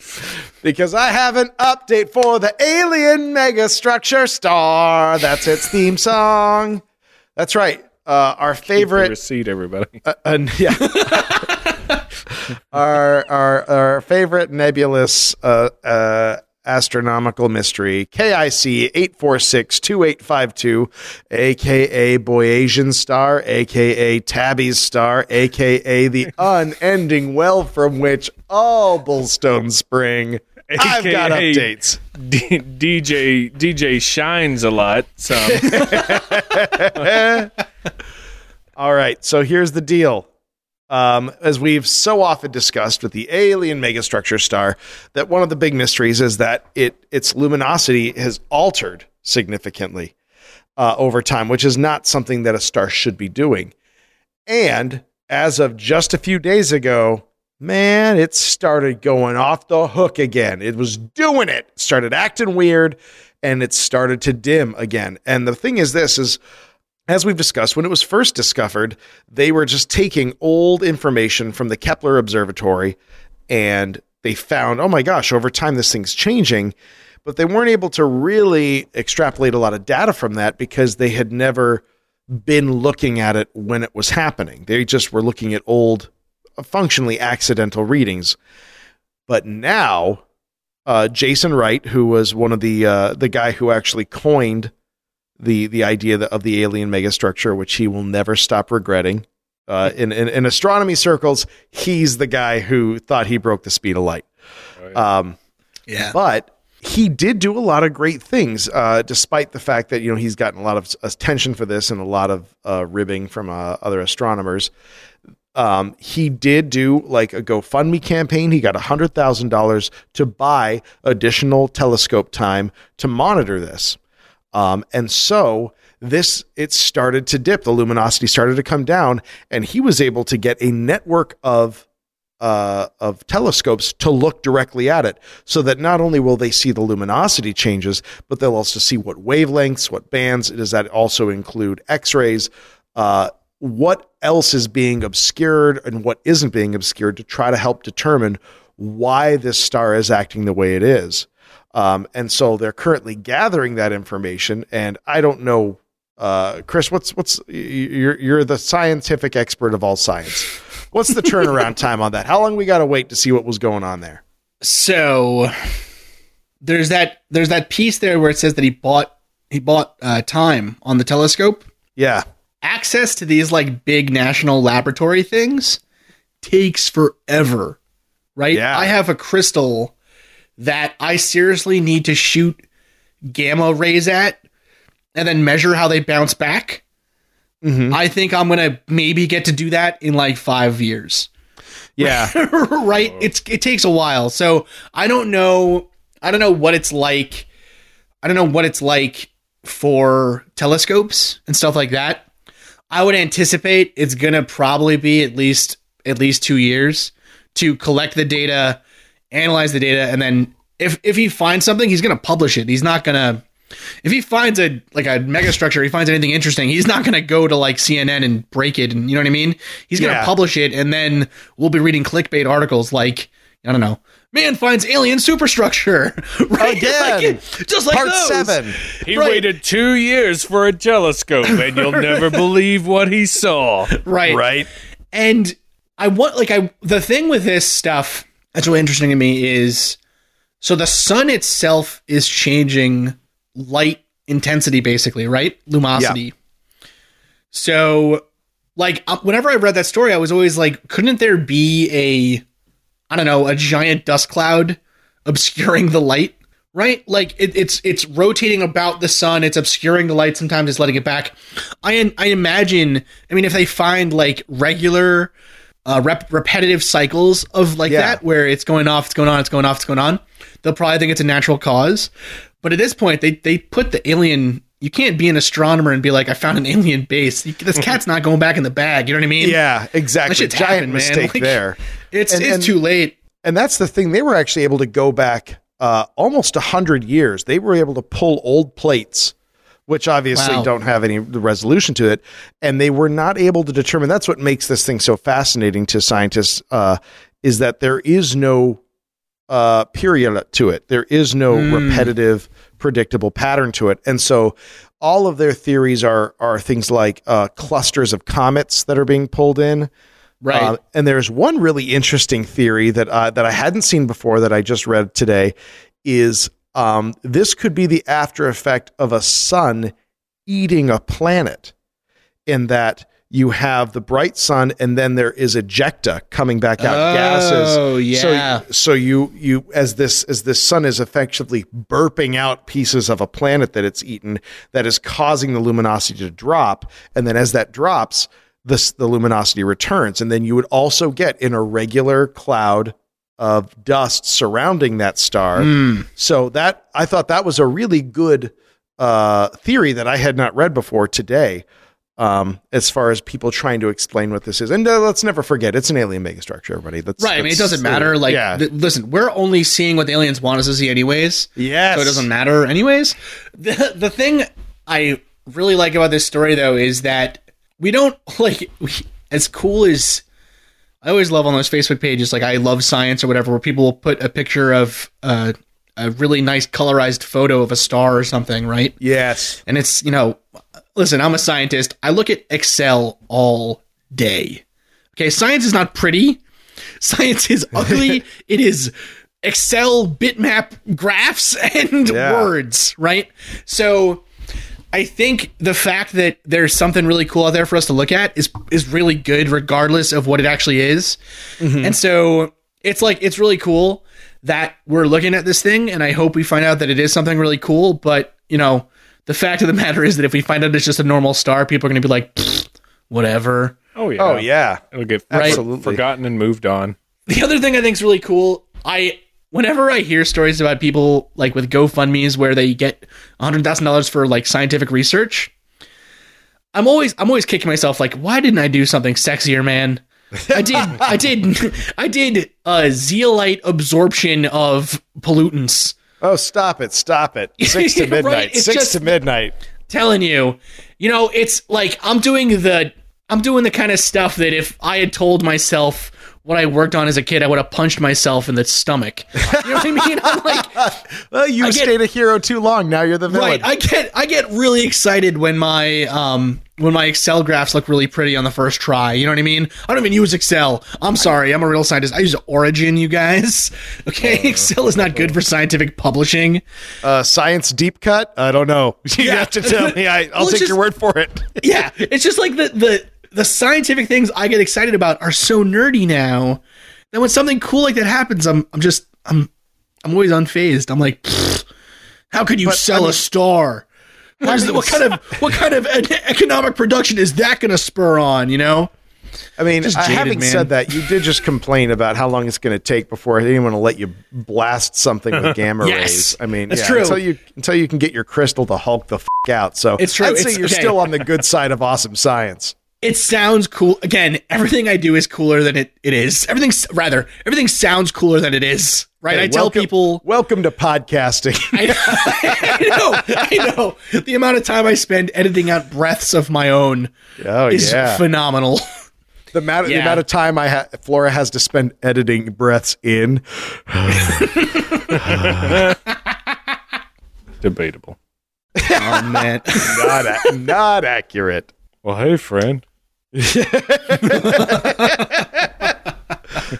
because I have an update for the Alien Megastructure Star. That's its theme song. That's right. Uh, our Keep the favorite receipt, everybody. uh, uh, yeah. Our our our favorite nebulous uh, uh, astronomical mystery, KIC eight four six two eight five two, aka Boyajian Star, aka Tabby's Star, aka the unending well from which all bullstones spring. I've got updates. D- DJ DJ shines a lot. So All right, so here's the deal. Um, as we've so often discussed with the alien megastructure star, that one of the big mysteries is that it its luminosity has altered significantly uh, over time, which is not something that a star should be doing. And as of just a few days ago, man, it started going off the hook again. It was doing it, started acting weird, and it started to dim again. And the thing is, this is as we've discussed, when it was first discovered, they were just taking old information from the Kepler Observatory and they found, oh my gosh, over time this thing's changing. But they weren't able to really extrapolate a lot of data from that because they had never been looking at it when it was happening. They just were looking at old, functionally accidental readings. But now, uh, Jason Wright, who was one of the uh, the guy who actually coined the the idea of the alien megastructure, which he will never stop regretting. Uh, in, in in astronomy circles, he's the guy who thought he broke the speed of light. Um, Yeah. but he did do a lot of great things, uh, despite the fact that you know he's gotten a lot of attention for this and a lot of uh, ribbing from uh, other astronomers. Um, he did do like a GoFundMe campaign. He got hundred thousand dollars to buy additional telescope time to monitor this. Um, and so this it started to dip. The luminosity started to come down, and he was able to get a network of uh, of telescopes to look directly at it, so that not only will they see the luminosity changes, but they'll also see what wavelengths, what bands. Does that also include X-rays? Uh, what else is being obscured and what isn't being obscured to try to help determine why this star is acting the way it is. Um, and so they're currently gathering that information. And I don't know, uh, Chris, what's what's you're you're the scientific expert of all science. What's the turnaround time on that? How long we got to wait to see what was going on there? So there's that there's that piece there where it says that he bought he bought uh, time on the telescope. Yeah, Access to these like big national laboratory things takes forever, right? Yeah. I have a crystal that I seriously need to shoot gamma rays at and then measure how they bounce back. Mhm. I think I'm gonna maybe get to do that in like five years. yeah, right? It's it takes a while. So I don't know I don't know what it's like. I don't know what it's like for telescopes and stuff like that. I would anticipate it's gonna probably be at least at least two years to collect the data, analyze the data, and then if if he finds something, he's gonna publish it. He's not gonna if he finds a like a megastructure, he finds anything interesting, he's not gonna go to like CNN and break it and you know what I mean? He's gonna Yeah. publish it and then we'll be reading clickbait articles like I don't know. Man finds alien superstructure. Right? Again. Like, just like part those. seven. He Right. waited two years for a telescope, and you'll never believe what he saw. Right. Right. And I want like I the thing with this stuff that's really interesting to me is so the sun itself is changing light intensity basically, right? Lumosity. So like uh, whenever I read that story I was always like couldn't there be a I don't know, a giant dust cloud obscuring the light? Right? Like it, it's it's rotating about the sun, it's obscuring the light, sometimes it's letting it back. I I imagine, I mean if they find like regular uh, rep- repetitive cycles of like Yeah. that where it's going off, it's going on, it's going off, it's going on, they'll probably think it's a natural cause. But at this point, they they put the alien you can't be an astronomer and be like, I found an alien base. This cat's not going back in the bag. You know what I mean? Yeah, That exactly. shit's Giant happened, mistake Like, there. It's And- it's and- too late. And that's the thing. They were actually able to go back uh, almost a 100 years. They were able to pull old plates, which obviously Wow. don't have any resolution to it. And they were not able to determine. That's what makes this thing so fascinating to scientists uh, is that there is no uh, period to it. There is no repetitive, predictable pattern to it. And so all of their theories are, are things like uh, clusters of comets that are being pulled in. Right. Uh, and there's one really interesting theory that uh, that I hadn't seen before that I just read today. Is um, this could be the after effect of a sun eating a planet, in that you have the bright sun and then there is ejecta coming back out Oh, gases. yeah. So, so you you as this as this sun is effectively burping out pieces of a planet that it's eaten that is causing the luminosity to drop, and then as that drops, this the luminosity returns, and then you would also get an irregular cloud of dust surrounding that star. Hmm. So that I thought that was a really good uh, theory that I had not read before today. Um, as far as people trying to explain what this is, and uh, let's never forget, it's an alien megastructure. Everybody, that's Right. I mean, it doesn't matter. Like, yeah, th- listen, we're only seeing what the aliens want us to see, anyways. yes, So it doesn't matter, anyways. The the thing I really like about this story, though, is that we don't like we, as cool as I always love on those Facebook pages, like I love science or whatever, where people will put a picture of uh, a really nice colorized photo of a star or something, right? Yes, And it's, you know, listen, I'm a scientist. I look at Excel all day. Okay, science is not pretty. Science is ugly. it is Excel bitmap graphs and Yeah. words, right? So I think the fact that there's something really cool out there for us to look at is is really good regardless of what it actually is. Mm-hmm. And so it's like it's really cool that we're looking at this thing and I hope we find out that it is something really cool, but you know, the fact of the matter is that if we find out it's just a normal star, people are going to be like whatever. Oh yeah. oh yeah, It'll get Right. Absolutely. forgotten and moved on. The other thing I think is really cool, I whenever I hear stories about people like with GoFundMe's where they get hundred thousand dollars for like scientific research, I'm always I'm always kicking myself like, why didn't I do something sexier, man? I did I did I did a zeolite absorption of pollutants. Oh, stop it! Stop it! Six to midnight. it's Six just- to midnight. telling you, you know, it's like I'm doing the I'm doing the kind of stuff that if I had told myself what I worked on as a kid, I would have punched myself in the stomach. You know what I mean? I'm like, Well, you I get- stayed a hero too long. Now you're the villain. right? I get I get really excited when my um when my Excel graphs look really pretty on the first try. You know what I mean? I don't even use Excel. I'm sorry, I'm a real scientist. I use Origin, you guys. Okay, Excel is not good for scientific publishing. uh, science deep cut. I don't know. You Yeah. have to tell me. I, I'll Well, take just- your word for it. yeah, it's just like the the the scientific things I get excited about are so nerdy now that when something cool like that happens, I'm I'm just I'm I'm always unfazed. I'm like, how could you But, sell I mean- a star? What, is the, what kind of what kind of economic production is that going to spur on? You know? I mean, jaded, having man. said that, you did just complain about how long it's going to take before anyone will let you blast something with gamma Yes, rays. I mean, that's yeah, true. Until you until you can get your crystal to Hulk the f- out. So It's true. I'd say It's- you're okay. still on the good side of awesome science. It sounds cool. Again, everything I do is cooler than it, it is. Everything rather everything sounds cooler than it is. Right? Hey, I tell welcome- people welcome to podcasting. I, I know, I know. The amount of time I spend editing out breaths of my own oh is yeah, phenomenal. the amount the amount of time I ha- Flora has to spend editing breaths in. Debatable. oh man. Not a- not accurate. Well, hey, friend.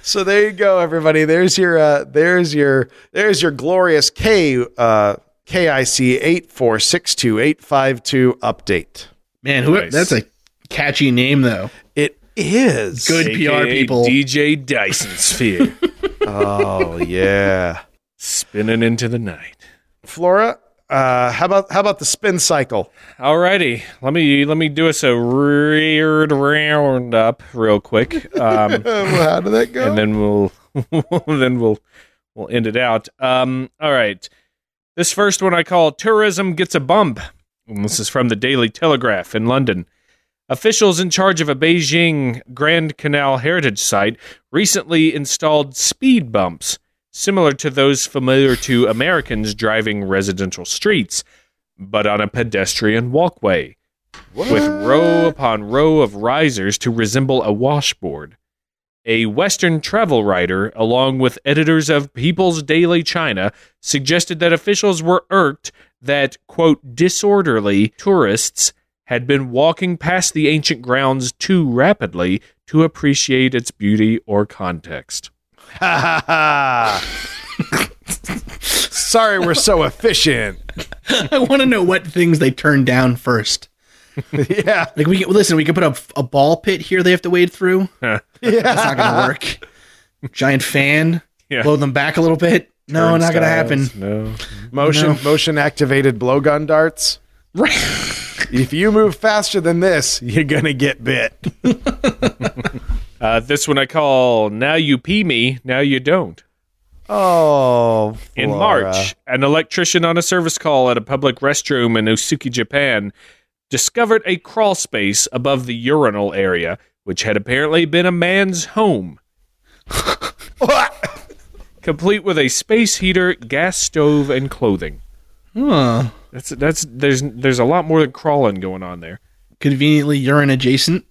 So there you go, everybody. There's your uh, there's your there's your glorious K uh, KIC eight four six two eight five two update. Man, who Nice. that's a catchy name though. It is Good PR people. DJ Dyson Sphere. Oh yeah, Spinning into the night. Flora. Uh, how about how about the spin cycle? Alrighty, let me let me do us a weird roundup real quick, um, Um, how did that go? and then we'll then we'll we'll end it out. Um, all right, this first one I call tourism gets a bump. And this is from the Daily Telegraph in London. Officials in charge of a Beijing Grand Canal heritage site recently installed speed bumps, similar to those familiar to Americans driving residential streets, but on a pedestrian walkway, with row upon row of risers to resemble a washboard. A Western travel writer, along with editors of People's Daily China, suggested that officials were irked that, quote, disorderly tourists had been walking past the ancient grounds too rapidly to appreciate its beauty or context. Ha ha ha. Sorry, we're so efficient. I want to know what things they turn down first. yeah. Like we can, listen, we can put a, a ball pit here they have to wade through. Yeah. That's not going to work. Giant fan, Yeah. blow them back a little bit. No, not going to happen. No. Motion No. motion activated blowgun darts. Right. If you move faster than this, you're gonna get bit. Uh, this one I call Now You Pee Me, Now You Don't. Oh, In March, an electrician on a service call at a public restroom in Osuki, Japan, discovered a crawl space above the urinal area, which had apparently been a man's home. Complete with a space heater, gas stove, and clothing. Huh. That's that's there's there's a lot more than crawling going on there. Conveniently urine adjacent.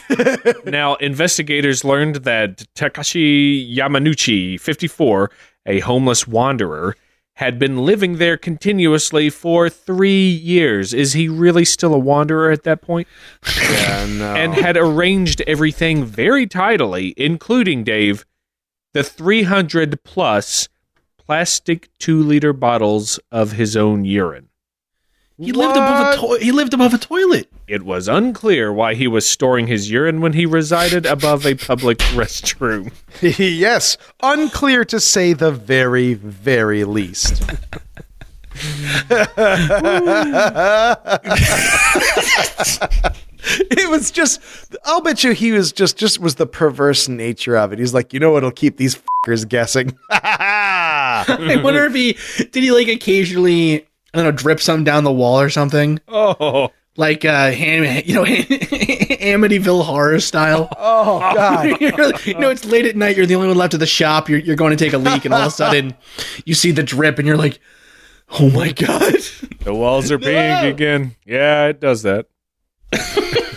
Now, investigators learned that Takashi Yamanuchi, 54, a homeless wanderer, had been living there continuously for three years. Is he really still a wanderer at that point? Yeah, no. And had arranged everything very tidily, including, Dave, the 300 plus plastic two liter bottles of his own urine. He lived above a to- he lived above a toilet. It was unclear why he was storing his urine when he resided above a public restroom. yes, unclear to say the very, very least. it was just I'll bet you he was just just was the perverse nature of it. He's like, you know what'll keep these fuckers guessing? I wonder if he did he like occasionally I don't know drip something down the wall or something Oh, like uh Han- you know Amityville horror style. oh god. You're like- you know, it's late at night. You're the only one left at the shop. You're, you're going to take a leak, and all of a sudden, you see the drip, and you're like, "Oh my god!" the walls are pink again. Yeah, it does that.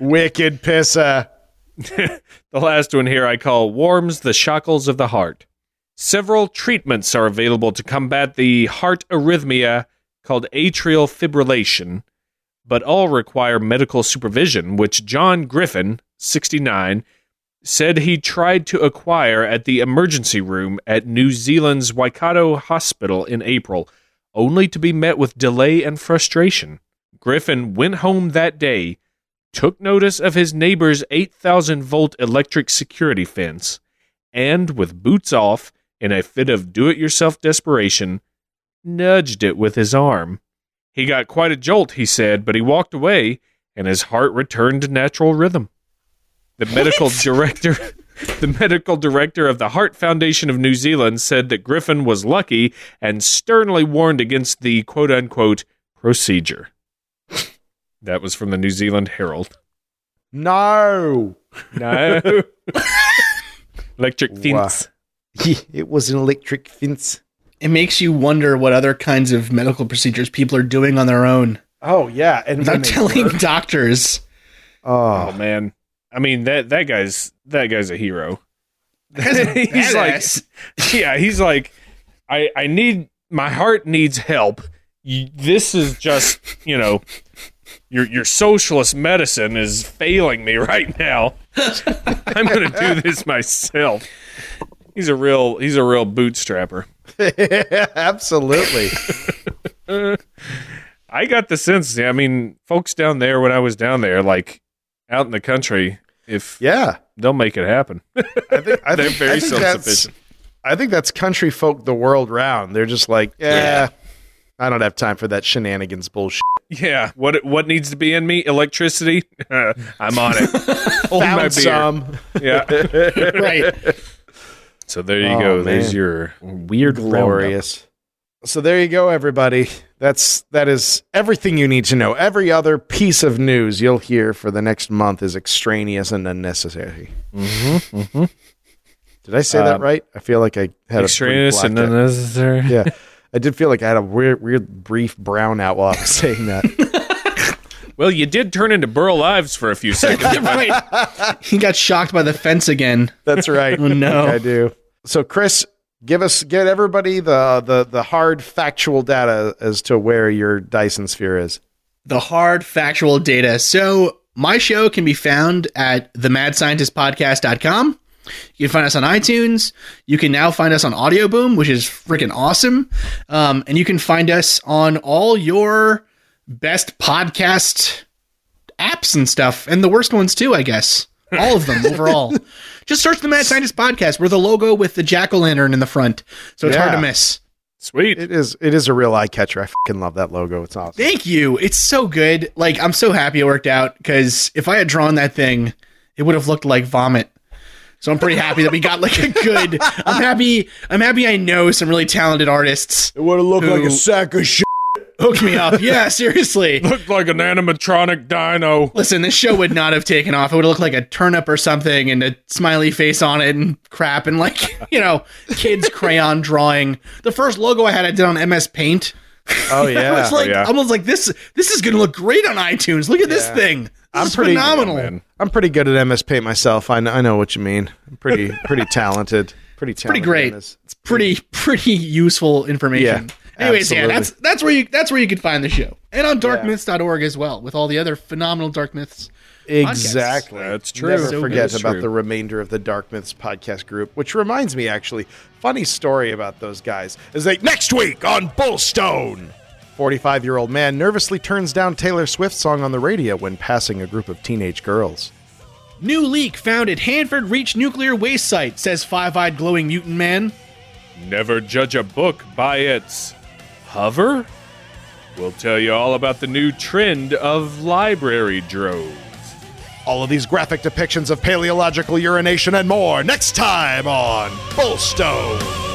Wicked pisser. The last one here I call warms the shackles of the heart. Several treatments are available to combat the heart arrhythmia called atrial fibrillation, but all require medical supervision, which John Griffin, 69, said he tried to acquire at the emergency room at New Zealand's Waikato Hospital in April, only to be met with delay and frustration. Griffin went home that day, took notice of his neighbor's 8,000 volt electric security fence, and, with boots off, in a fit of do it yourself desperation, nudged it with his arm. He got quite a jolt, he said, but he walked away, and his heart returned to natural rhythm. The medical director. The medical director of the Heart Foundation of New Zealand said that Griffin was lucky and sternly warned against the quote unquote procedure. That was from the New Zealand Herald. No. No. Electric fence. It was an electric fence. It makes you wonder what other kinds of medical procedures people are doing on their own Oh yeah, and without when telling work- doctors. Oh Oh, man. I mean that that guy's that guy's a hero. he's like Yeah, he's like I I need my heart needs help. You, this is just, you know, your your socialist medicine is failing me right now. I'm going to do this myself. He's a real he's a real bootstrapper. absolutely. I got the sense. I mean, folks down there when I was down there, like out in the country, if Yeah, they'll make it happen. I think I They're think, very that's- self-sufficient. I think that's country folk the world round. They're just like, eh, yeah, I don't have time for that shenanigans bullshit. yeah. What what needs to be in me? Electricity. I'm on it. Hold my Found beer. some. Yeah. right. So there you Oh, go. There's your weird roundup. Glorious. So there you go, everybody. That's that is everything you need to know. Every other piece of news you'll hear for the next month is extraneous and unnecessary. Mm-hmm, Did I say that Um, right? I feel like I had Extraneous a and unnecessary. Yeah, I did feel like I had a weird, weird brief brownout while I was saying that. Well, you did turn into Burl Ives for a few seconds. right. He got shocked by the fence again. That's right. Oh, no. I do. So, Chris, give us, get everybody the the the hard factual data as to where your Dyson sphere is. the hard factual data. So my show can be found at themadscientistpodcast.com. You can find us on iTunes. You can now find us on Audio Boom, which is freaking awesome. Um, and you can find us on all your best podcast apps and stuff, and the worst ones too, I guess. All of them overall. Just search the Mad Scientist Podcast. We're the logo with the jack o' lantern in the front, so it's hard to miss. Sweet. It is it is a real eye catcher. I fucking love that logo. It's awesome. Thank you. It's so good. Like I'm so happy it worked out because if I had drawn that thing, it would have looked like vomit. So I'm pretty happy that we got like a good. I'm happy. I'm happy. I know some really talented artists. It would have looked like a sack of shit. Hook me up. Yeah, seriously. Looked like an animatronic dino. Listen, this show would not have taken off. It would have looked like a turnip or something and a smiley face on it and crap and like, you know, kids crayon drawing. The first logo I had I did on MS Paint. Oh I yeah. was like, yeah. I was oh, like, this this is gonna look great on iTunes. Look at this thing. This I'm is pretty- phenomenal. Man. I'm pretty good at MS Paint myself. I know, I know what you mean. I'm pretty pretty talented. Pretty talented. pretty great. It's pretty pretty useful information. Yeah, Anyways, yeah, that's that's where you that's where you can find the show. And on darkmyths.org as well, with all the other phenomenal dark myths. Exactly. That's true. Never So forget good. about True. the remainder of the Dark Myths podcast group, which reminds me, actually, funny story about those guys is they Next week on Bullstone. 45 year old man nervously turns down Taylor Swift song on the radio when passing a group of teenage girls. New leak found at Hanford Reach nuclear waste site, says five-eyed glowing mutant man. Never judge a book by its hover. We'll tell you all about the new trend of library droves. All of these graphic depictions of paleological urination and more next time on Bullstone.